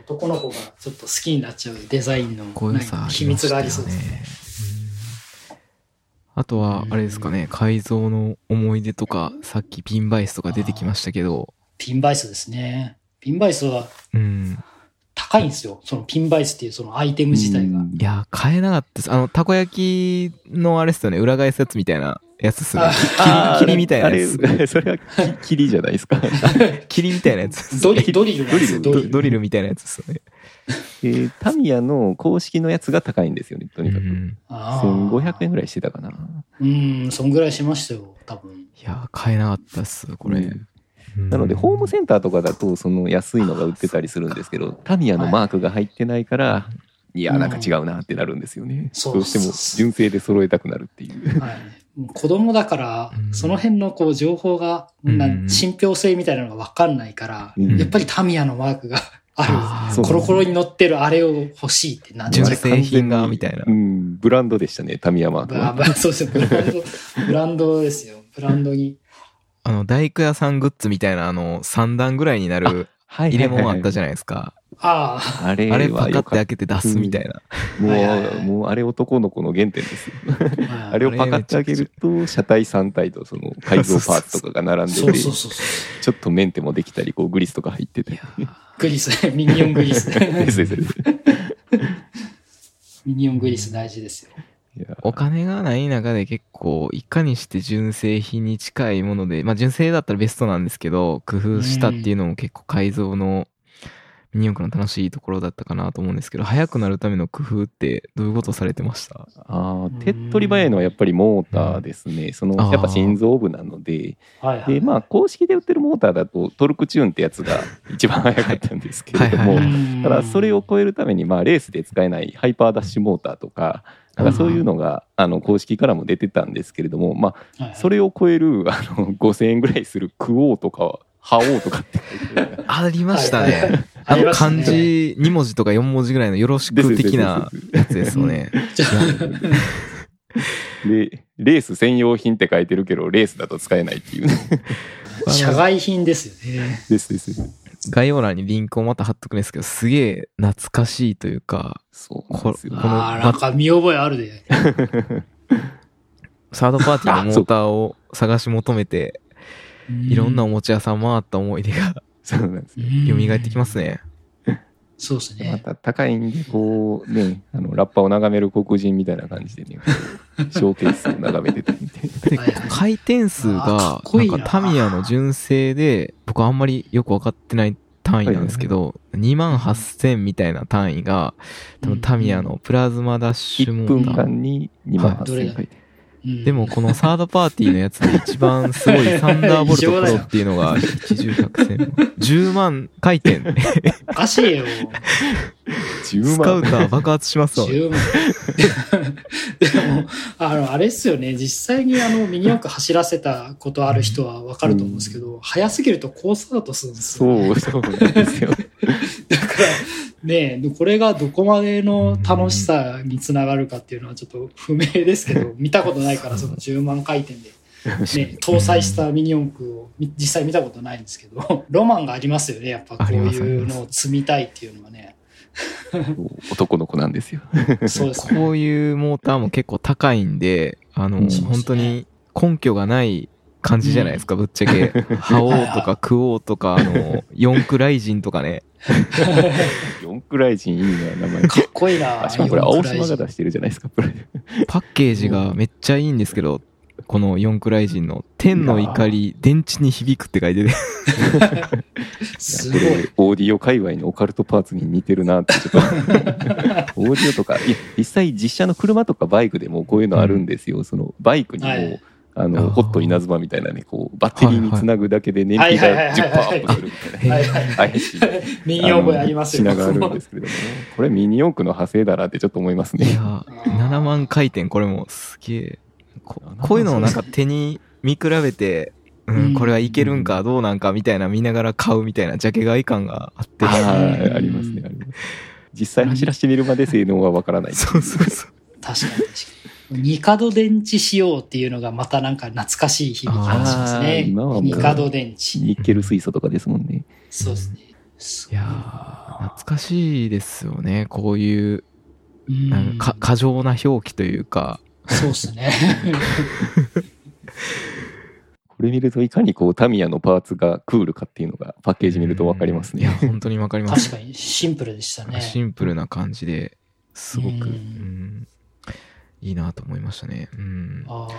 男の子がちょっと好きになっちゃうデザインのこういうさ、なんか秘密がありそうですね。ね。うんあとは、あれですかね、改造の思い出とか、さっきピンバイスとか出てきましたけど、ピンバイスですね。ピンバイスはうん。高いんですよ。そのピンバイスっていうそのアイテム自体が。うんいや、買えなかったです。あの、たこ焼きのあれっすよね、裏返すやつみたいなやつっすよね。霧みたいなやつ。あれ、それはき霧じゃないですか？霧みたいなやつっすドリドリルなんですよ、ドリル。ドドリルみたいなやつっすよね。えータミヤの公式のやつが高いんですよね、とうにかく。ん。あー1500円ぐらいしてたかな。うん、そんぐらいしましたよ、多分。いや、買えなかったっす、これ。うんうんなので、ホームセンターとかだと、その安いのが売ってたりするんですけど、タミヤのマークが入ってないから、いや、なんか違うなってなるんですよね。そうどうしても純正で揃えたくなるっていう。はい。子供だからう、ん。その辺のこう情報が、信憑性みたいなのがわかんないから、うん。やっぱりタミヤのマークがある、コロコロに乗ってるあれを欲しいってなっちゃう。品がみたいな。うん、ブランドでしたね、タミヤマークは。そうですよブランド、ブランドですよ。ブランドに。あの、大工屋さんグッズみたいな、あの、3段ぐらいになるはい入れ物あったじゃゃないですか。ああ、あれあれパカって開けて出すみたいな。もはいはいはう、いもうあれ男の子の原点ですよ。ああれをパカって開けると、車体3体とその改造パーツとかが並んでて。ちょっとメンテもできたり、こうグリスとか入ってて。グリス、ミニオングリス。ですですです。ミニオングリス大事ですよ。お金がない中で結構、いかにして純正品に近いもので、まあ純正だったらベストなんですけど、工夫したっていうのも結構改造のミニ四駆の楽しいところだったかなと思うんですけど、速くなるための工夫ってどういうことされてました？あー手っ取り早いのはやっぱりモーターですね。そのあー。やっぱ心臓部なので。でまあ公式で売ってるモーターだとトルクチューンってやつが一番早かったんですけれどもただそれを超えるためにまあレースで使えないハイパーダッシュモーターとか、なんかそういうのがあの公式からも出てたんですけれども、まあそれを超えるあの5000円ぐらいするクオーとかハオーとかって書いてあるありましたね。ああの漢字2文字とか4文字ぐらいのよろしく的なやつですよね。でレース専用品って書いてるけどレースだと使えないっていうね社外品ですよね。ですです概要欄にリンクをまた貼っとくんですけど、すげえ懐かしいというか、そうなんですよこのああ、なんか見覚えあるで。サードパーティーのモーターを探し求めて、いろんなおもちゃ屋さん回った思い出が。そうなんですよ。蘇ってきますね。そうですまね。た高いんでこうねあのラッパを眺める黒人みたいな感じでね ショーケースを眺めてたみたいなではいはい。回転数がな。んかタミヤの純正で、僕あんまりよくわかってない単位なんですけど、2万8000みたいな単位が、多分タミヤのプラズマダッシュ1分モーター。間に2万8000円書い。てうんでも、このサードパーティーのやつで一番すごい サンダーボルトプロっていうのが 一重百戦。10万回転。おかしいよ。10スカウ万ター爆発しますわ。十分。でも、あの、あれっすよね。実際にあの、ミニ四駆走らせたことある人はわかると思うんですけど、速すぎるとコースアウトするんですよ、そう。そうなんですよ。だから、ねえ、これがどこまでの楽しさにつながるかっていうのはちょっと不明ですけど、見たことないからその10万回転で、ね、搭載したミニ四駆をみ実際見たことないんですけど、ロマンがありますよね。やっぱこういうのを積みたいっていうのはね。男の子なんですよそうですね。こういうモーターも結構高いんで、あの、うん本当に根拠がない感じじゃないですか、ぶっちゃけ。ハオーとかクオーとか、あの、四駆ライジンとかね。四駆ライジンいいな名前。かっこいいなあしかもこれ青島がだ出してるじゃないですかこれ。パッケージがめっちゃいいんですけど、この四駆ライジンの天の怒り、電池に響くって書いてて、すごい。これオーディオ界隈のオカルトパーツに似てるなってちょっと。オーディオとかいや実際実車の車とかバイクでもこういうのあるんですよ、そのバイクにも、はいあのホット稲妻みたいなねこうバッテリーにつなぐだけで燃費がはいはいはい10%アはいップするみたいなはいはい怪しい。ミニ四駆ありますよ。品があるんですけれどもこれミニ四駆の派生だなってちょっと思いますね。いやー、7万回転、これもすげえ。ここういうのをなんか手に見比べて、ううん。ん、これはいけるんかどうなんかみたいな見ながら買うみたいなジャケ買い感があって。はいありますねあります。実際走らせてみるまで性能はわからない。そうそうそう。確かに確かに。二角電池仕様っていうのがまたなんか懐かしい響きがしますね。今はもう二角電池。ニッケル水素とかですもんねそうですね。いやー、懐かしいですよね。こういう、うんなんか過剰な表記というか。そうですね。これ見るといかにこうタミヤのパーツがクールかっていうのがパッケージ見るとわかりますいや、ね。本当にわかります。確かにシンプルでしたね。シンプルな感じですごく、うんうんいいなと思いましたね。うん。あー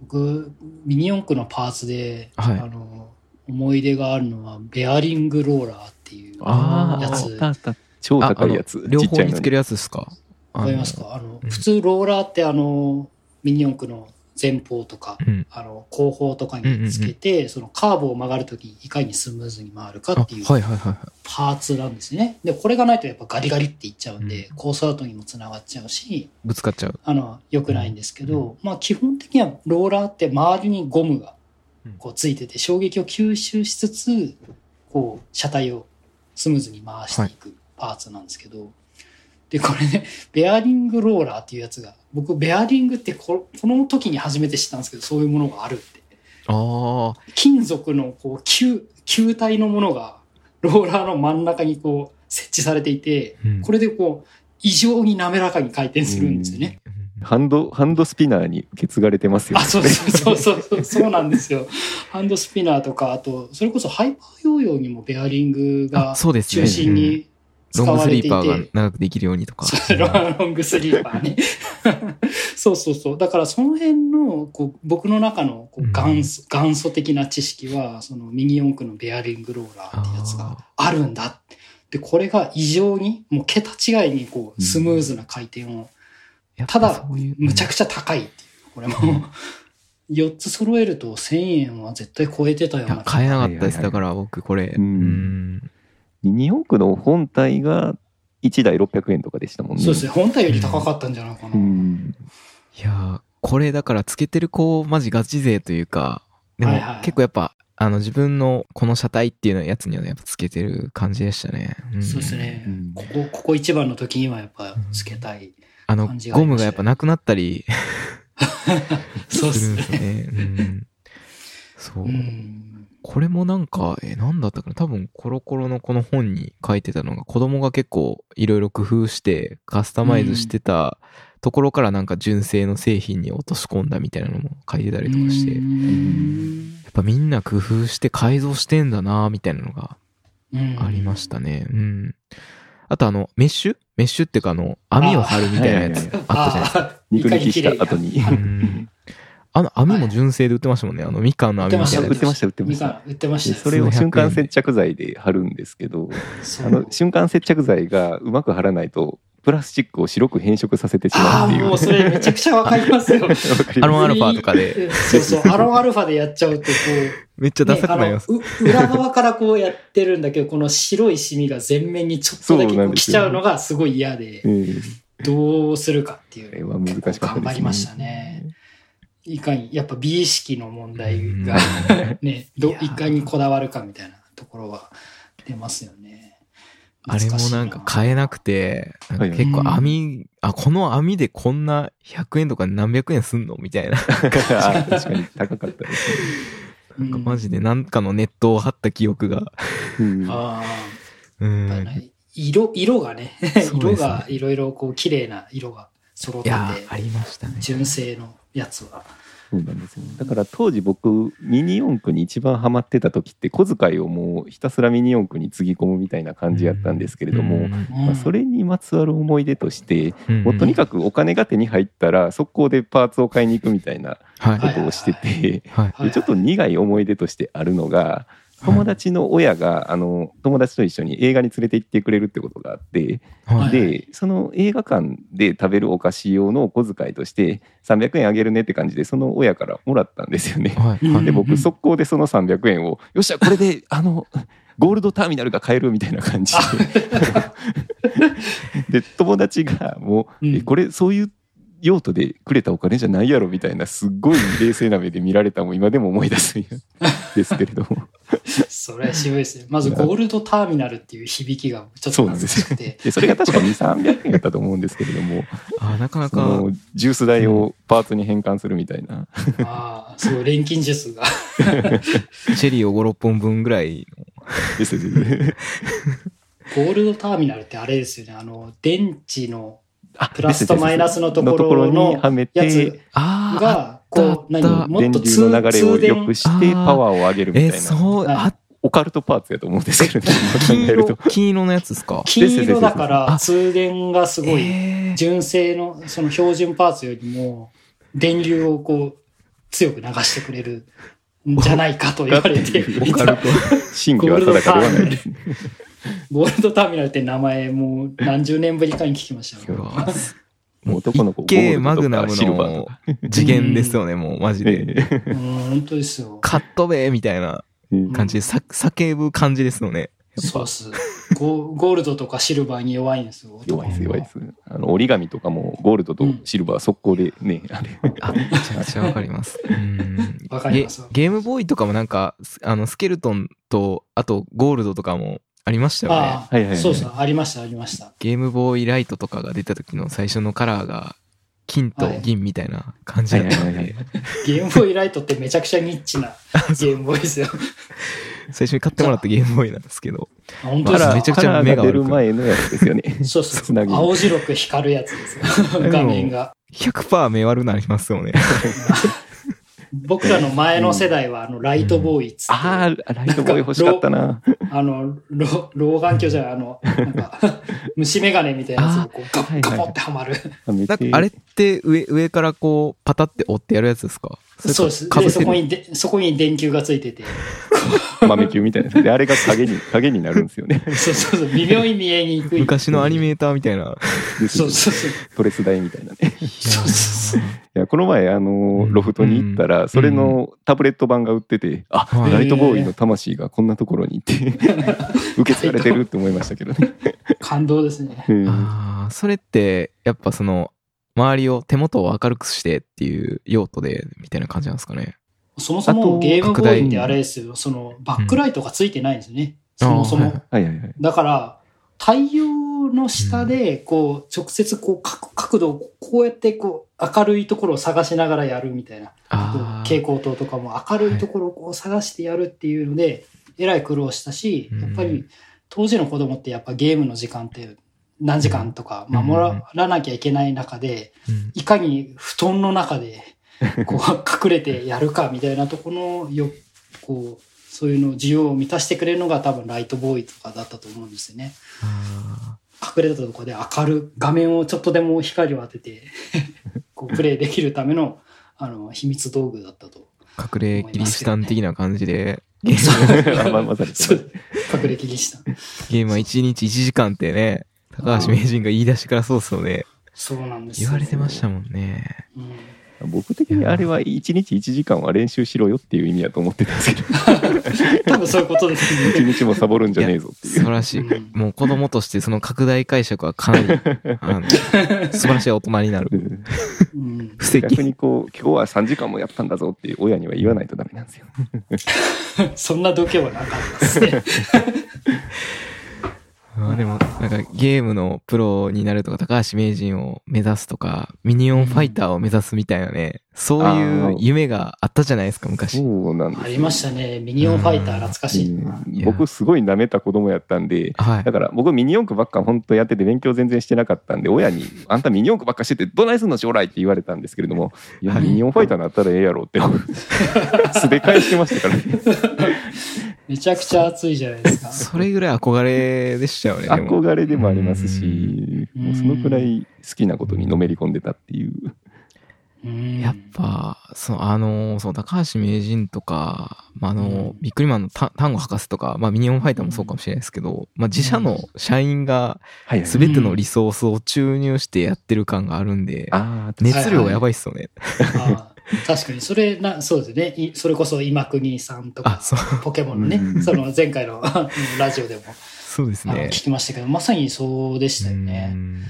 僕、ミニ四駆のパーツで、はいあの、思い出があるのは、ベアリングローラーっていうああ、あやつ。ったあった。超高いやつああ。の両。方につけるやつですか？わかりますか？あの、うん普通ローラーってあの、ミニ四駆の前方とか、うん。あの後方とかにつけて、そのカーブを曲がるときにいかにスムーズに回るかあ、っていうはいはいはいはい。パーツなんですね。で、これがないとやっぱガリガリっていっちゃうんで、うコースアウトにもつながっちゃうし、ぶつかっちゃう。あの、良くないんですけど、まあ基本的にはローラーって周りにゴムがこうついてて衝撃を吸収しつつ、こう車体をスムーズに回していくパーツなんですけど、で、これね、ベアリングローラーっていうやつが、僕ベアリングってここの時に初めて知ったんですけど、そういうものがあるって。ああ、金属のこう球球体のものがローラーの真ん中にこう設置されていて、うんこれでこう異常に滑らかに回転するんですよね。ハンド、ハンドスピナーに受け継がれてますよあ、そうそうそうそう、そうなんですよ。ハンドスピナーとか、あと、それこそハイパーヨーヨーにもベアリングあ、がそうですね。中心に使ロングスリーパーが長くできるようにとか。そうロロングスリーパーね。そうそうそう。だからその辺の、こう、僕の中のこう元祖、元祖的な知識は、そのミニ四駆のベアリングローラーってやつがあるんだ。で、これが異常に、もう桁違いにこう、スムーズな回転を、やっぱただむちゃくちゃ高いっていう。これも、4つ揃えると1000円は絶対超えてたような買えなかったです。だから僕これ。ううんん。ミニ四駆の本体が1台600円とかでしたもんね。そうですね。本体より高かったんじゃないかな。うん。いやーこれだからつけてる子、マジガチ勢というか、でも結構やっぱ、あの自分のこの車体っていうのやつにはやっぱつけてる感じでしたね。んそうですねうん。ここ、ここ一番の時にはやっぱつけたい。あのゴムがやっぱなくなったりそうです するんですね。ね。うん。そう。うん。これもなんか、え、なんだったかな？多分コロコロのこの本に書いてたのが子供が結構いろいろ工夫してカスタマイズしてたところからなんか純正の製品に落とし込んだみたいなのも書いてたりとかして、うやんっぱみんな工夫して改造してんだなみたいなのがうんありましたね。うん。あとあの、メッシュ？メッシュっていうかあの、網を張るみたいなやつああったじゃないですか。あ肉抜きした後に。あの網も純正で売ってましたもんね。あの、みかんの網みたいなやつ売ってました、売ってまみかんした。売ってましたそれを瞬間接着剤で貼るんですけど、あの瞬間接着剤がうまく貼らないと、プラスチックを白く変色させてしああ、まうっていう。もうそれめちゃくちゃわかりますよ。アロンアルファとかで。そうそう、アロンアルファでやっちゃうと、こめっちゃう、ダサくなります。ねあのう裏側からこうやってるんだけど、この白いシミが全面にちょっとだけ来ちゃうのがすごい嫌でう、んどうするかっていう。これは難しかったですね。頑張りましたね。いかに、やっぱ美意識の問題が、ね、どいかにこだわるかみたいなところは出ますよね。あれもなんか買えなくて、なんか結構網、あ、この網でこんな100円とか何百円すんのみたいな。あ 確かに高かったですね。うんなんかマジでなんかのネットを貼った記憶が。うんあうあ、やっぱん。ね色、色がね、色がいろいろこう綺麗な色が揃ってありましたね。純正のやつは。そうなんですよね。だから当時僕、ミニ四駆に一番ハマってた時って、小遣いをもうひたすらミニ四駆につぎ込むみたいな感じやったんですけれども、うんまあ、それにまつわる思い出として、うんもうとにかくお金が手に入ったら、速攻でパーツを買いに行くみたいなはい。ことをしてて、はい。はいでちょっと苦い思い出としてあるのが、友達の親が、あの友達と一緒に映画に連れて行ってくれるってことがあって、はい。でその映画館で食べるお菓子用のお小遣いとして300円あげるねって感じでその親からもらったんですよね。はい。で僕速攻でその300円をよっしゃこれであのゴールドターミナルが買えるみたいな感じで で友達がもう、うんえこれそういう用途でくれたお金じゃないやろみたいなすっごい冷静な目で見られたのも今でも思い出すんですけれどもそれは渋いですね。まずゴールドターミナルっていう響きがちょっとそうなんですよ難しくて。でそれが確かに300円やったと思うんですけれどもあ、なかなか、ジュース代をパーツに変換するみたいな、ああ、すごい錬金術が。チェリーを5、6本分ぐらいの。ですですゴールドターミナルってあれですよね。あの、電池のあプラスとマイナスのところにはめやつてあが、こう、何？もっ電と流の流れを良くしてパワーを上げるみたいえ、な、そう、はい。あ、オカルトパーツやと思うんですけどね。金色今考えると、金色のやつですか？金色だからあ通電がすごい、えー。純正のその標準パーツよりも電流をこう強く流してくれるんじゃないかと言われて。オカルト。真偽 は定かではないですね ゴールドターミナルって名前もう何十年ぶりかに聞きました もう男の子ゴールドとかマグナムシルバーの次元ですよね、もうマジで。ええうん、本当ですよ。カットベーみたいなうん感じで、さ叫ぶ感じですよね。そうっす。ゴゴールドとかシルバーに弱いんですよ。弱いです弱いですあの折り紙とかもゴールドとシルバー速攻でね、あれあ、めちゃくちゃわかります。うんわかりますゲゲームボーイとかもなんか、すあの、スケルトンと、あとゴールドとかもありましたよね。ああ、はいはいはいそうそう、ありました、ありました。ゲームボーイライトとかが出た時の最初のカラーが、金と銀みたいな感じで、ゲームボーイライトってめちゃくちゃニッチな ゲームボーイですよ。最初に買ってもらったゲームボーイなんですけど、あ本当ですか？カラーめちゃくちゃ目がカラーが出る前のやつですよね そうそうつなぎ青白く光るやつですよ。画面が。100%目悪くなりますよね。僕らの前の世代は、あの、ライトボーイっつって、ああライトボーイ欲しかったな。あの、老老眼鏡じゃない、あの、なんか、虫眼鏡みたいなやつがこう、ガッガポってはまる。あれって上、上からこう、パタって折ってやるやつですか？そうです。で、かぶせる。そこにで、そこに電球がついてて、豆球みたいなであれが影に影になるんですよね そうそうそう、微妙に見えにくい。昔のアニメーターみたいな。ですそうそうそう。トレス台みたいなねそうそうそう。いやこの前あのうんロフトに行ったらそれのタブレット版が売っててあはいライトボーイの魂がこんなところにって 受け継がれてるって思いましたけどね感動ですね。うんああ、それって、やっぱその、周りを、手元を明るくしてっていう用途で、みたいな感じなんですかね。そもそもゲームボ拡大ーイってあれですよ、その、バックライトがついてないんですよね。そもそも。あーはいはいはいはいだから、太陽の下で、こう、直接、こう、角角度を、こうやって、こう、明るいところを探しながらやるみたいな。蛍光灯とかも明るいところをこう探してやるっていうので、えらい苦労したしうん、やっぱり、当時の子供ってやっぱゲームの時間って何時間とか守らなきゃいけない中で、うんいかに布団の中で、こう、隠れてやるかみたいなところの、よ、こう、そういうの需要を満たしてくれるのが多分ライトボーイとかだったと思うんですよね。あ隠れたところで明る、画面をちょっとでも光を当てて、こう、プレイできるための、あの、秘密道具だったと。ー隠れキリシタン的な感じで、隠れキリシタン。ゲームは1日1時間ってね、高橋名人が言い出しからそうっすよね。そうなんですよ言われてましたもんね。うん僕的にあれは1日1時間は練習しろよっていう意味だと思ってたんですけど 多分そういうことですね。1日もサボるんじゃねえぞっていう素晴らしい。うんもう子供としてその拡大解釈はかなり、あの、素晴らしい大人になる。うんうん布石。逆にこう今日は3時間もやったんだぞっていう親には言わないとダメなんですよ そんな度胸はなかったですね。まあでも、なんかゲームのプロになるとか、高橋名人を目指すとか、ミニオンファイターを目指すみたいなね、そういう夢があったじゃないですか、昔。そうなんですよありましたね。ミニオンファイター懐かしい。うん僕すごい舐めた子供やったんではいだ。から僕ミニ四駆ばっか本当やってて勉強全然してなかったんで親に「あんたミニ四駆ばっかしててどないすんの将来」って言われたんですけれども「いやはいミニ四ファイターなったらええやろ」って 素で返してましたからねめちゃくちゃ熱いじゃないですか。それぐらい憧れでしたよね。憧れでもありますしうん。もうそのくらい好きなことにのめり込んでたっていう。うん。やっぱ、そう、あの、そう、高橋名人とか、まあ、あの、うん。ビックリマンのタ単語博士とか、まあ、ミニオンファイターもそうかもしれないですけど、まあ、自社の社員がはいはい。全てのリソースを注入してやってる感があるんで、熱量やばいっすよね。確かに、それな、そうですね。いそれこそ今国さんとかポケモンのねう、んその前回のラジオでもそうですね。聞きましたけど、まさにそうでしたようね。ん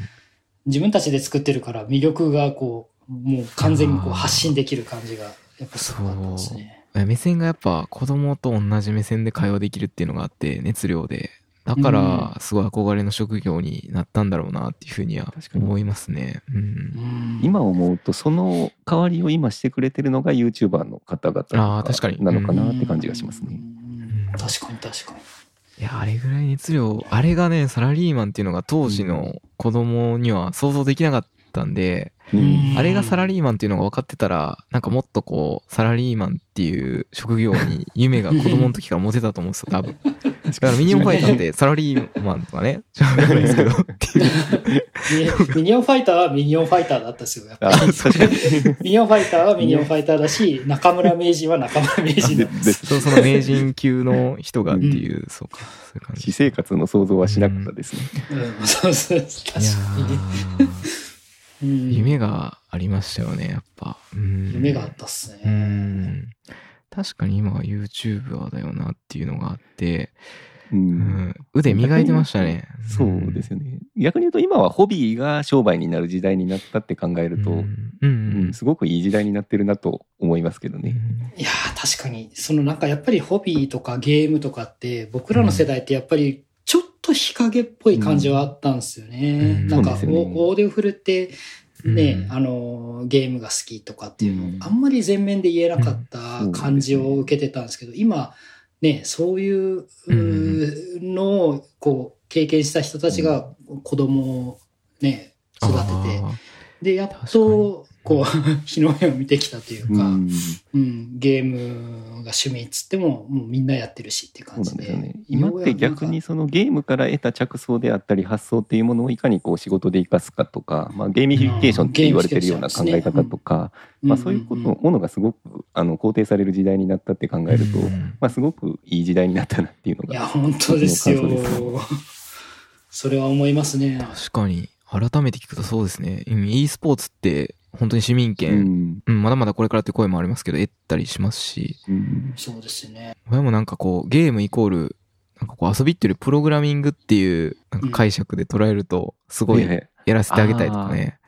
自分たちで作ってるから魅力がこう、もう完全にこう発信できる感じが、やっぱすごかったですね。目線がやっぱ子供と同じ目線で会話できるっていうのがあって、熱量で。だかうら、すごい憧れの職業になったんだろうなっていうふうには確かに思いますね。うん。うん今思うとその代わりを今してくれてるのが YouTuber の方々あー確かになのかなって感じがしますね。うん確かに確かに。いや、あれぐらい熱量、あれがね、サラリーマンっていうのが当時の子供には想像できなかったんで、うんあれがサラリーマンっていうのが分かってたら、なんかもっとこう、サラリーマンっていう職業に夢が子供の時から持てたと思うんですよ、多分。だからミニオンファイターってサラリーマンとかね、ですけど。ミミニオンファイターはミニオンファイターだったですよ。やっぱありミニオンファイターはミニオンファイターだし、中村名人は中村名人でだ。でそう、その名人級の人がっていう、そうか、そういう感じ。私生活の想像はしなかったですね。うん、そうそう、確かに夢がありましたよね、やっぱ。うん夢があったっすね。うん。確かに今は YouTuber だよなっていうのがあって、ううんん、腕磨いてましたね。そうですよね。逆に言うと今はホビーが商売になる時代になったって考えると、うん。うんううんんすごくいい時代になってるなと思いますけどね。いやー確かに、そのなんかやっぱりホビーとかゲームとかって、僕らの世代ってやっぱりちょっと日陰っぽい感じはあったんですよね。うんなんか、ねお大手を振るって、ね、うん。あの、ゲームが好きとかっていうのを、うん。あんまり全面で言えなかったうん。感じを受けてたんですけど、今、ね、そういうのをこう経験した人たちが子供をね、育てて、あで、やっと、こう、日の目を見てきたというか、うんうん、ゲームが趣味っつっても、もうみんなやってるしって感じで。ね。今って逆によそのゲームから得た着想であったり発想っていうものをいかにこう仕事で生かすかとか、まあ、ゲーミフィケーションって言われてるような考え方とか、うまあ、そういうこと、ものがすごくあの肯定される時代になったって考えると、うんまあ、すごくいい時代になったなっていうのいや、が。本当ですよ。それは思いますね。確かに、改めて聞くとそうですね。うん e スポーツって、本当に市民う権、ん。うん、まだまだこれからって声もありますけど、得たりしますし、うん。そうですよね。親もなんかこう、ゲームイコール、なんかこう遊びっていうよりプログラミングっていうなんか解釈で捉えると、すごいやらせてあげたいとかね。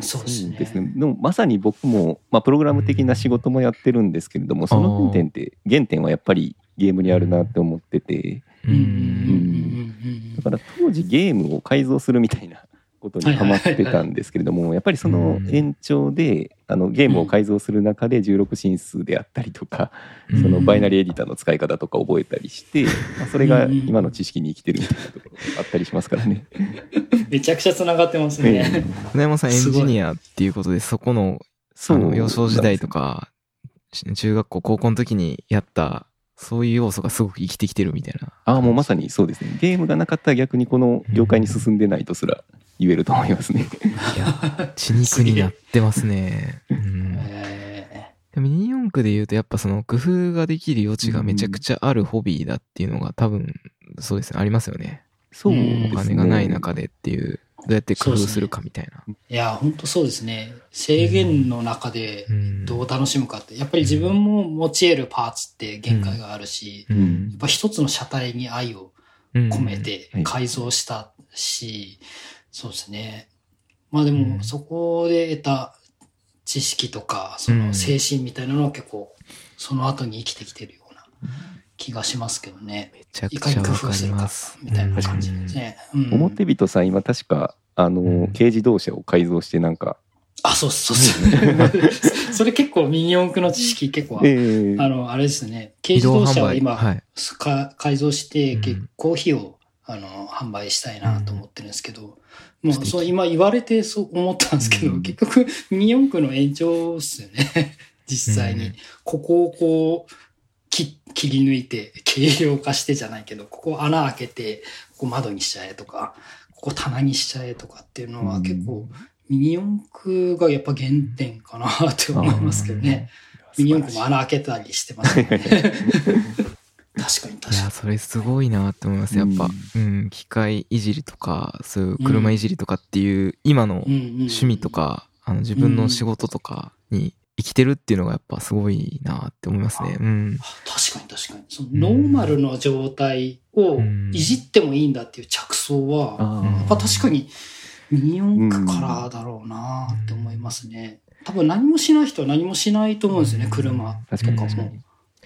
そうですね。ですね。でもまさに僕も、まあ、プログラム的な仕事もやってるんですけれども、その原点って、原点はやっぱりゲームにあるなって思ってて、ううんうんうんうん。だから当時ゲームを改造するみたいなことにハマってたんですけれども、やっぱりその延長で、あのゲームを改造する中で16進数であったりとか、うん。そのバイナリーエディターの使い方とか覚えたりして、まあ、それが今の知識に生きてるみたいなところがあったりしますからね。めちゃくちゃ繋がってますね。船山さんエンジニアっていうことで、そこの、その、幼少時代とか、し中学校、高校の時にやった、そういう要素がすごく生きてきてるみたいな。ああ、もうまさにそうですね。ゲームがなかったら逆にこの業界に進んでないとすら言えると思いますね。いや、血肉になってますね。うん。えでもミニ四駆で言うとやっぱその工夫ができる余地がめちゃくちゃあるホビーだっていうのが多分そうですねありますよね。そうね。お金がない中でっていう、どうやって工夫するかみたいな。ーいや、本当そうですね。制限の中でうん。どう楽しむかって。やっぱり自分も持ち得るパーツって限界があるし、やうん。っぱ一つの車体に愛をうん込めてはい改造したし、そうですね。まあでうも、ん。そこで得た知識とか、その精神みたいなのは結構、その後に生きてきてるような気がしますけどね。めちゃくいかに工ちゃわか夫するかります。、みたいな感じですね。うん表人さん今確か、あの、うん軽自動車を改造してなんか、あ、そうそうそう。それ結構ミニ四駆の知識結構、ええあの、あれですね。軽自動車は今、はい。か改造してうん結構費用、あの、販売したいなと思ってるんですけど、もう素敵そう今言われてそう思ったんですけど、うん結局ミニ四駆の延長っすよね。実際に。うんここをこう、き切り抜いて、軽量化してじゃないけど、ここ穴開けて、ここ窓にしちゃえとか、ここ棚にしちゃえとかっていうのは結構、ミニ四駆がやっぱ原点かなって思いますけどね。ミニ四駆も穴開けたりしてますよね。確かにい確かや、それすごいなって思います。やっぱ、うん、機械いじりとか、そういう車いじりとかっていう、今のに。うんうんうん趣味とか、あの、自分の仕事とかに生きてるっていうのがやっぱすごいなって思いますね。うん。確かに確かに。そのノーマルの状態をうんいじってもいいんだっていう着想は、あやっぱ確かにミニ四駆からだろうなって思いますね。多分何もしない人は何もしないと思うんですよね、車。とかも。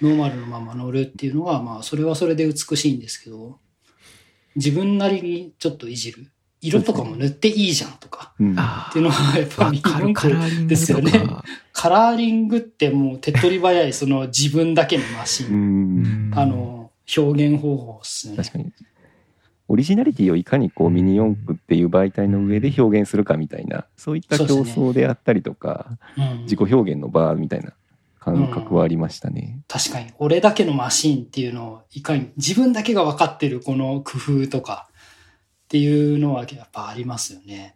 ノーマルのまま乗るっていうのは、まあ、それはそれで美しいんですけど、自分なりにちょっといじる。色とかも塗っていいじゃんとか。うんあっていうのは、やっぱわミニかるカ四駆ラーリングですよね。カラーリングってもう手っ取り早い、その自分だけのマシうン。ん。あ、の、表現方法っすね。確かに。オリジナリティをいかにこうミニ四駆っていう媒体の上で表現するかみたいな、そういった競そうですね争であったりとか、うん自己表現の場みたいな感覚はありましたね。確かに、俺だけのマシンっていうのを、いかに自分だけが分かってるこの工夫とかっていうのはやっぱありますよね。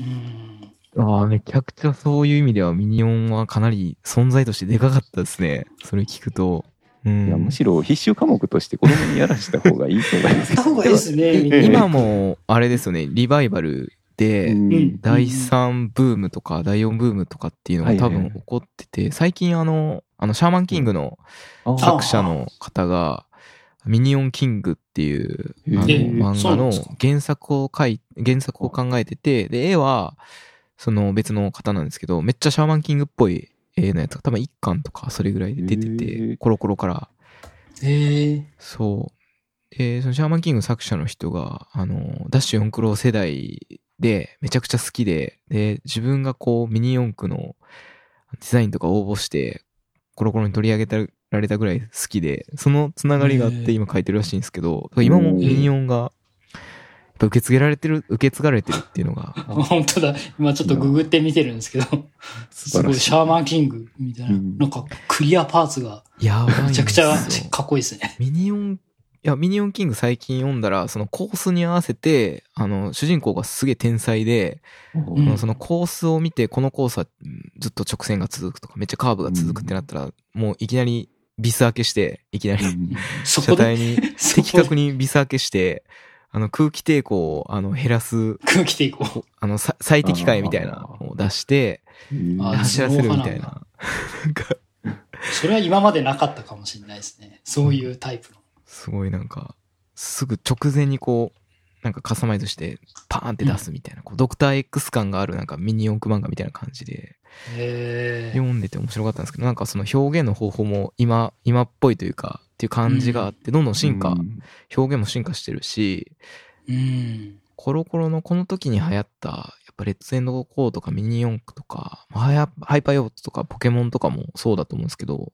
うん。ああ、めちゃくちゃそういう意味ではミニオンはかなり存在としてでかかったですね。それ聞くと。うん。いやむしろ必修科目として子供にやらした方がいいと思います方がいいですね、ええ今も、あれですよね、リバイバルて、うん第3ブームとか第4ブームとかっていうのが多分起こってて、最近あの、あの、シャーマンキングのあ作者の方が、ミニオンキングっていうあの漫画の原作を書い、原作を考えてて、で、絵は、その別の方なんですけど、めっちゃシャーマンキングっぽい絵のやつが多分1巻とかそれぐらいで出てへて、ーコロコロから。へえ。そう。で、そのシャーマンキング作者の人が、あの、ダッシュ4クロ世代でめちゃくちゃ好きで、で、自分がこうミニ四駆のデザインとか応募して、コロコロに取り上げられたぐらい好きで、そのつながりがあって今書いてるらしいんですけど、今もミニ四が、やっぱ受け継げられてる、受け継がれてるっていうのが、本当だ。今ちょっとググって見てるんですけど、すごい、シャーマンキングみたいな。うんなんか、クリアパーツがや。めちゃくちゃかっこいいですね。ミニオン、いや、ミニオンキング最近読んだら、そのコースに合わせて、あの、主人公がすげえ天才で、うんそのコースを見て、このコースはうんずっと直線が続くとか、めっちゃカーブが続くってなったら、もういきなりビス開けして、いきなりそこで？車体に 的確にビス開けして、あの空気抵抗をあの減らす、空気抵抗。あのさ最適解みたいなのを出して、あ走らせるみたいな。なんか、それは今までなかったかもしれないですね。そういうタイプの。すごいなんか、すぐ直前にこう、なんかカスタマイズして、パーンって出すみたいな、こうドクター X 感があるなんかミニ四駆漫画みたいな感じで。読んでて面白かったんですけど、なんかその表現の方法も今、今っぽいというか、っていう感じがあって、どんどん進化、表現も進化してるし、うん。コロコロのこの時に流行った、やっぱレッツエンドコーとかミニ四駆とか、まあハイパーヨートとかポケモンとかもそうだと思うんですけど、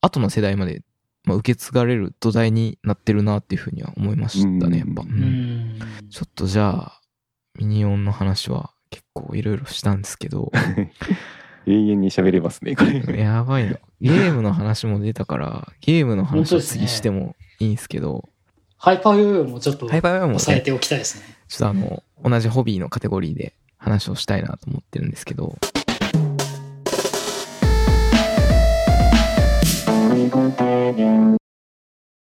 後の世代まで、まあ、受け継がれる土台になってるなっていうふうには思いましたね、やっぱ。うん。ちょっとじゃあ、ミニオンの話は結構いろいろしたんですけど、永遠に喋れますね、これ。やばいの。ゲームの話も出たから、ゲームの話を次してもいいんですけど、ハイパーヨーヨーもちょっとハイパーヨーヨーもね、抑えておきたいですね。ちょっとあの、同じホビーのカテゴリーで話をしたいなと思ってるんですけど、